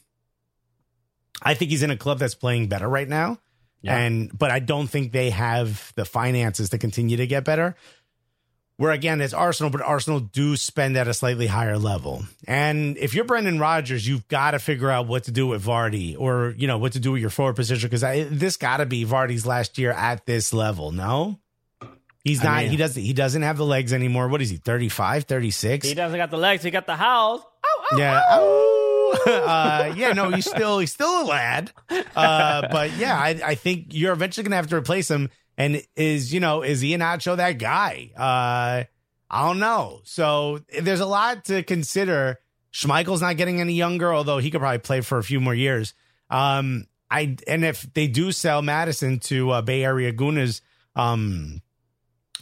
I think he's in a club that's playing better right now, Yeah. and but I don't think they have the finances to continue to get better where again it's Arsenal, but Arsenal do spend at a slightly higher level. And if you're Brendan Rodgers, you've got to figure out what to do with Vardy, or you know what to do with your forward position because this got to be Vardy's last year at this level. No, he's I not. mean- he doesn't. He doesn't have the legs anymore. What is he? 35, 36? He doesn't got the legs. He got the house. Yeah. Oh. uh, yeah, no, he's still he's still a lad. Uh, but yeah, I, I think you're eventually gonna have to replace him. And is you know is Iheanacho that guy? Uh, I don't know. So there's a lot to consider. Schmeichel's not getting any younger, although he could probably play for a few more years. Um, I and if they do sell Maddison to uh, Bay Area Gunners, um,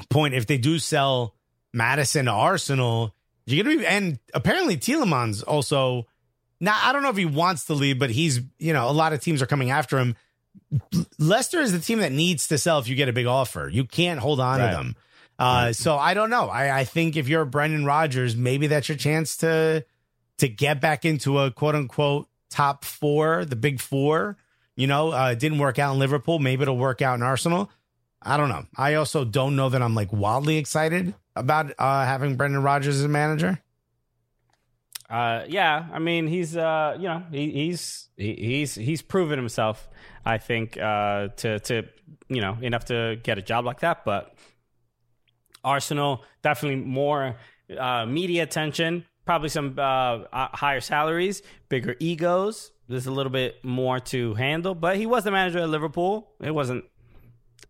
point if they do sell Maddison to Arsenal, you're gonna be and apparently Tielemans also. Now I don't know if he wants to leave, but he's you know a lot of teams are coming after him. Leicester is the team that needs to sell if you get a big offer. You can't hold on Right. to them. Uh, So I don't know. I, I think if you're Brendan Rodgers, maybe that's your chance to to get back into a quote unquote top four, the big four. You know, uh, it didn't work out in Liverpool. Maybe it'll work out in Arsenal. I don't know. I also don't know that I'm like wildly excited about uh, having Brendan Rodgers as a manager. Uh, yeah, I mean he's uh, you know he, he's he, he's he's proven himself. I think uh, to to you know enough to get a job like that. But Arsenal definitely more uh, media attention, probably some uh, uh, higher salaries, bigger egos. There's a little bit more to handle. But he was the manager at Liverpool. It wasn't.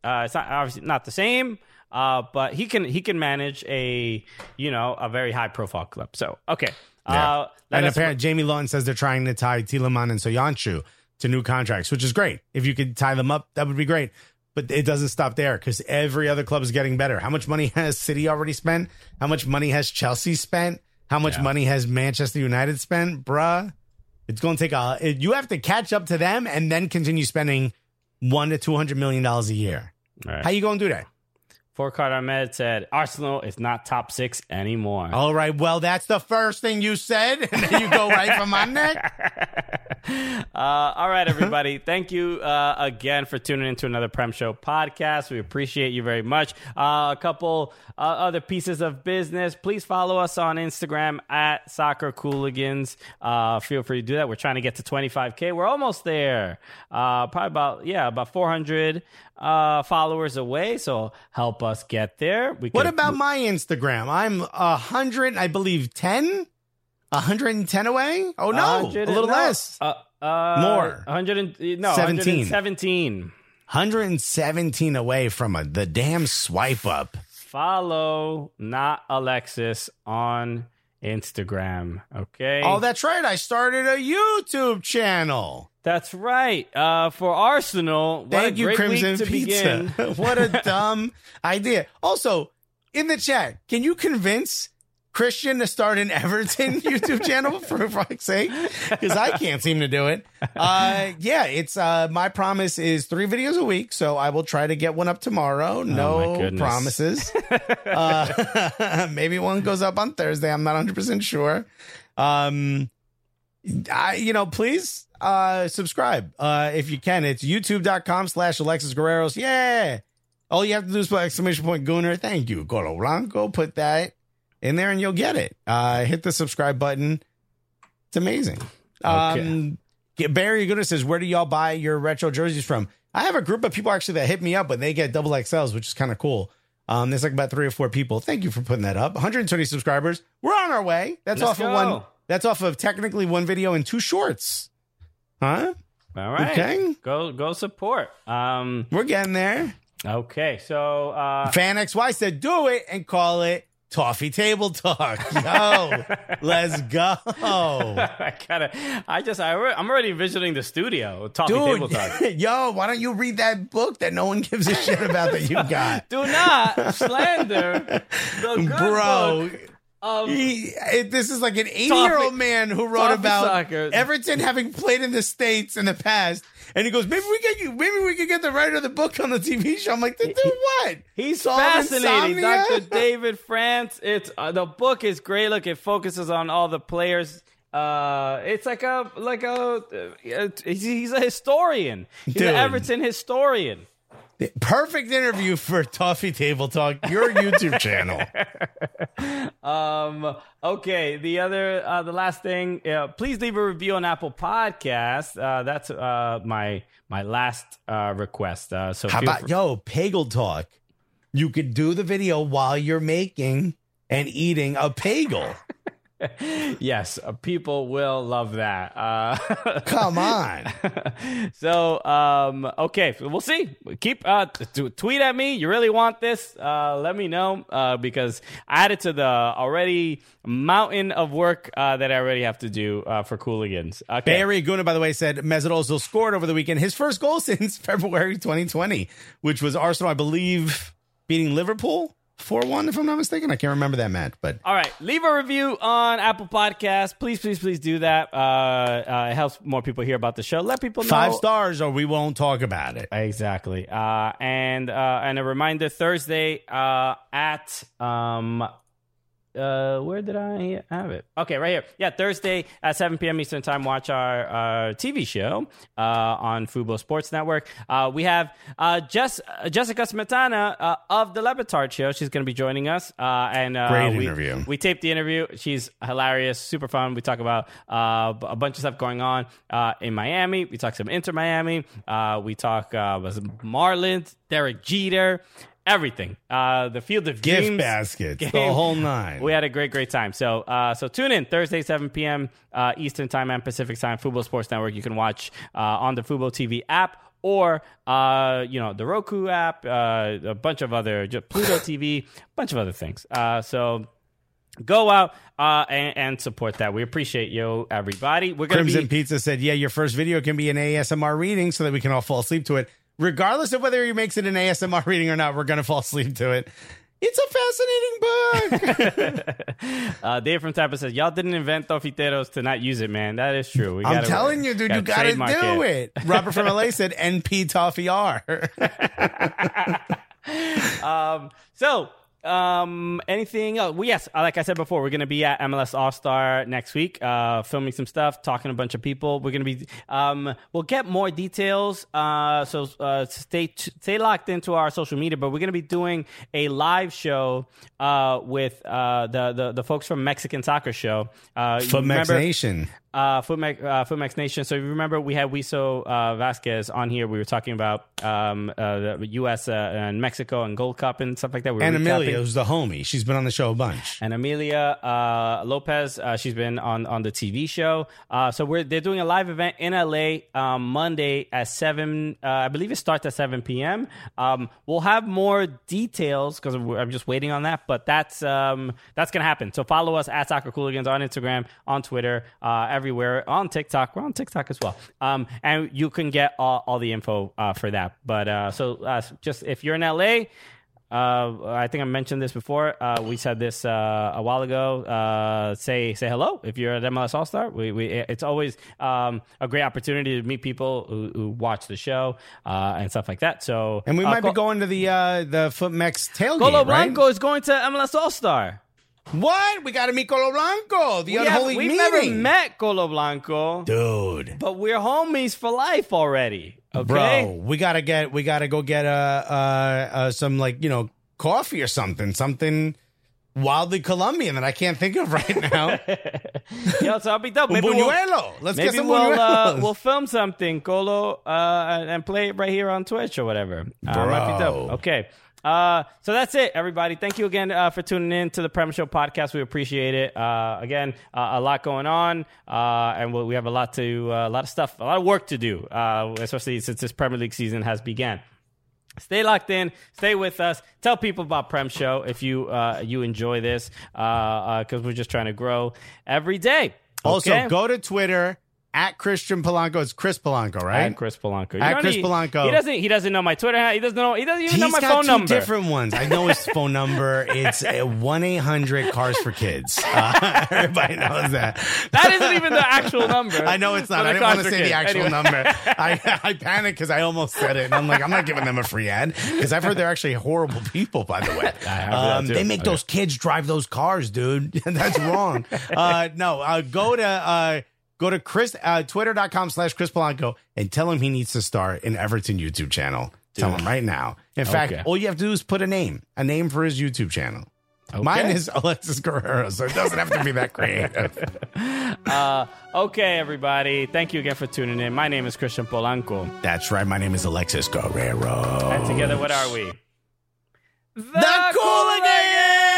Uh, it's not obviously not the same. Uh, but he can he can manage a you know a very high profile club. So okay. Uh, and apparently, Jamie Lawton says they're trying to tie Tielemans and Söyüncü to new contracts, which is great. If you could tie them up, that would be great. But it doesn't stop there because every other club is getting better. How much money has City already spent? How much money has Chelsea spent? How much money has Manchester United spent? Bruh, it's going to take a. It, you have to catch up to them and then continue spending one to two hundred million dollars a year. Right. How you going to do that? Fourcard Ahmed said Arsenal is not top six anymore. All right. Well, that's the first thing you said, and then you go right for my neck. Uh, all right, everybody. Thank you uh, again for tuning into another Prem Show podcast. We appreciate you very much. Uh, a couple uh, other pieces of business. Please follow us on Instagram at Soccer Cooligans. Uh, feel free to do that. We're trying to get to 25K. We're almost there. Uh, probably about, yeah, about 400 uh, followers away. So help us get there. We What could- about my Instagram? I'm a hundred, I believe, ten, a hundred and ten away. Oh no, a little no, less. Uh, uh, More. 100 and, no, 17. 117. Hundred and seventeen away from a, the damn swipe up. Follow not Alexis on Instagram. Okay. Oh, that's right. I started a YouTube channel. That's right. Uh, for Arsenal, Thank you, Crimson Pizza. begin. what a dumb idea. Also, in the chat, can you convince Christian to start an Everton YouTube channel for fuck's sake? Because I can't seem to do it. Uh, yeah, it's uh, my promise is three videos a week, so I will try to get one up tomorrow. No Oh, promises. uh, maybe one goes up on Thursday. I'm not 100 percent sure. Um, I, you know, please uh subscribe uh if you can. It's youtube.com slash Alexis Guerreros. Yeah. All you have to do is put exclamation point Gooner. Thank you. Colo Blanco. Put that in there and you'll get it. Uh hit the subscribe button. It's amazing. Um Get- Barry Gooder says, "Where do y'all buy your retro jerseys from?" I have a group of people actually that hit me up, but they get double XLs, which is kind of cool. Um, there's like about three or four people. Thank you for putting that up. 120 subscribers. We're on our way. That's Let's off of one. That's off of technically one video and two shorts. Huh? All right. Okay. Go go support. Um. We're getting there. Okay. So. Uh, Fan XY said, "Do it and call it Toffee Table Talk." Yo, let's go, I gotta. I just. I, I'm already envisioning the studio. Talking table talk. Yo, why don't you read that book that no one gives a shit about that you got, Do not slander bro? of He, it, this is like an 80 year old man who wrote about soccer. Everton having played in the states in the past, and he goes, "Maybe we get you. Maybe we could get the writer of the book on the TV show." I'm like, "To do what?" He's Solve fascinating, insomnia? Dr. David France. It's uh, the book is great. Look, it focuses on all the players. Uh, it's like a like a uh, he's, he's a historian. He's Dude. an Everton historian. Perfect interview for Toffee Table Talk, your YouTube channel. Um. Okay. The other, uh, the last thing. Uh, please leave a review on Apple Podcasts. Uh, that's uh my my last uh request. Uh, so How about yo Pagel Talk? You could do the video while you're making and eating a Pagel. yes, uh, people will love that. Uh, Come on. so um okay we'll see. Keep uh t- tweet at me. You really want this? Uh let me know uh because i added to the already mountain of work uh that i already have to do uh for cooligans. Okay. Barry Guna, by the way, said Mesut Ozil scored over the weekend. His first goal since February 2020, which was Arsenal, I believe, beating Liverpool 4 1, if I'm not mistaken. I can't remember that match, but all right leave a review on apple podcast please please please do that uh, uh it helps more people hear about the show let people know five stars or we won't talk about it. Exactly. Uh, and uh, and a reminder Thursday uh, at um uh where did I have it? Okay, right here. Yeah, Thursday at 7 p.m. Eastern Time. Watch our uh, TV show uh, on Fubo Sports Network. Uh, we have uh, Jess, uh, Jessica Smetana uh, of the Le Batard Show. She's going to be joining us. Uh, and uh, Great we, interview. We taped the interview. She's hilarious, super fun. We talk about uh, a bunch of stuff going on uh, in Miami. We talk some Inter Miami. Uh, we talk uh, Marlins, Derek Jeter, everything. Uh, the Field of Gift Dreams baskets, the whole nine. We had a great, great time. So, uh, so tune in Thursday, 7 p.m. Uh, Eastern Time and Pacific Time, Fubo Sports Network. You can watch uh, on the Fubo TV app or uh, you know the Roku app, uh, a bunch of other Pluto TV, a bunch of other things. Uh, so go out uh, and, and support that. We appreciate you, everybody. We're gonna Crimson be Pizza said, "Yeah, your first video can be an ASMR reading, so that we can all fall asleep to it, regardless of whether he makes it an ASMR reading or not. We're gonna fall asleep to it. It's a fascinating book. uh, Dave from Tampa says y'all didn't invent tofiteros to not use it, man. That is true. We I'm gotta- telling you, dude, you gotta do it. Robert from LA said, "NP Toffee R." um, so, um, anything else? Well, yes, like I said before, we're going to be at MLS All Star next week, uh, filming some stuff, talking to a bunch of people. We're going to be, um, we'll get more details. Uh, so uh, stay t- stay locked into our social media. But we're going to be doing a live show uh, with uh, the, the the folks from Mexican Soccer Show. Uh, Foot Max Nation. Uh, Footmax, uh, Footmax Nation. So if you remember, we had Wiso uh, Vasquez on here. We were talking about um, uh, the U.S. Uh, and Mexico and Gold Cup and stuff like that. We And Amelia, recapping. who's the homie. She's been on the show a bunch. And Amelia uh, Lopez, uh, she's been on, on the TV show. Uh, so we're they're doing a live event in LA um, Monday at seven. Uh, I believe it starts at seven p.m. Um, we'll have more details because I'm just waiting on that. But that's um, that's gonna happen. So follow us at Soccer Cooligans on Instagram, on Twitter, uh, everywhere, on TikTok. We're on TikTok as well. Um, and you can get all, all the info uh, for that. But uh, so uh, just if you're in LA. Uh, I think I mentioned this before. Uh, we said this uh, a while ago. Uh, say say hello if you're at MLS All Star. We, we it's always um, a great opportunity to meet people who, who watch the show uh, and stuff like that. So And we might be going to the uh, the Foot Max tailgate, Colo right? Blanco is going to MLS All Star. What? We got to meet Colo Blanco, the We have, we've meeting. never met Colo Blanco, Dude. but we're homies for life already. Okay, Bro, we gotta get we gotta go get uh uh, uh some like you know coffee or something something wildly Colombian that I can't think of right now. Yo, so I'll be dope. Maybe we'll, buñuelo. Let's maybe get some we'll uh, we'll film something, Colo, uh, and, play it right here on Twitch or whatever. Uh, might be dope. Bro. Okay. Uh, so that's it, everybody. Thank you again uh, for tuning in to the Prem Show podcast. We appreciate it. Uh, again, uh, a lot going on, uh, and we we have a lot to, uh, a lot of stuff, a lot of work to do, uh, especially since this Premier League season has began. Stay locked in. Stay with us. Tell people about Prem Show if you uh, you enjoy this, because we're just trying to grow every day. Also, go to Twitter at Christian Polanco. It's Chris Polanco, right? At Chris Polanco. You At know, Chris he, Polanco. He doesn't. He doesn't know my Twitter. He doesn't know. He doesn't even know He's my got phone two number. different ones. I know his phone number. It's one eight hundred Cars for Kids. Uh, everybody knows that. That isn't even the actual number. I know it's not. I didn't want to say Kids. the actual Anyway. number. I, I panicked because I almost said it, and I'm like, I'm not giving them a free ad because I've heard they're actually horrible people. By the way, um, they make Okay. those kids drive those cars, dude. That's wrong. uh, no, uh, go to. Go to Chris uh, twitter.com slash Chris Polanco and tell him he needs to start an Everton YouTube channel. Tell him right now. In fact, Okay. all you have to do is put a name, a name for his YouTube channel. Mine is Alexis Guerrero, so it doesn't have to be that creative. Uh, okay, everybody. Thank you again for tuning in. My name is Christian Polanco, That's right. My name is Alexis Guerrero. and together, what are we? The Cooligans!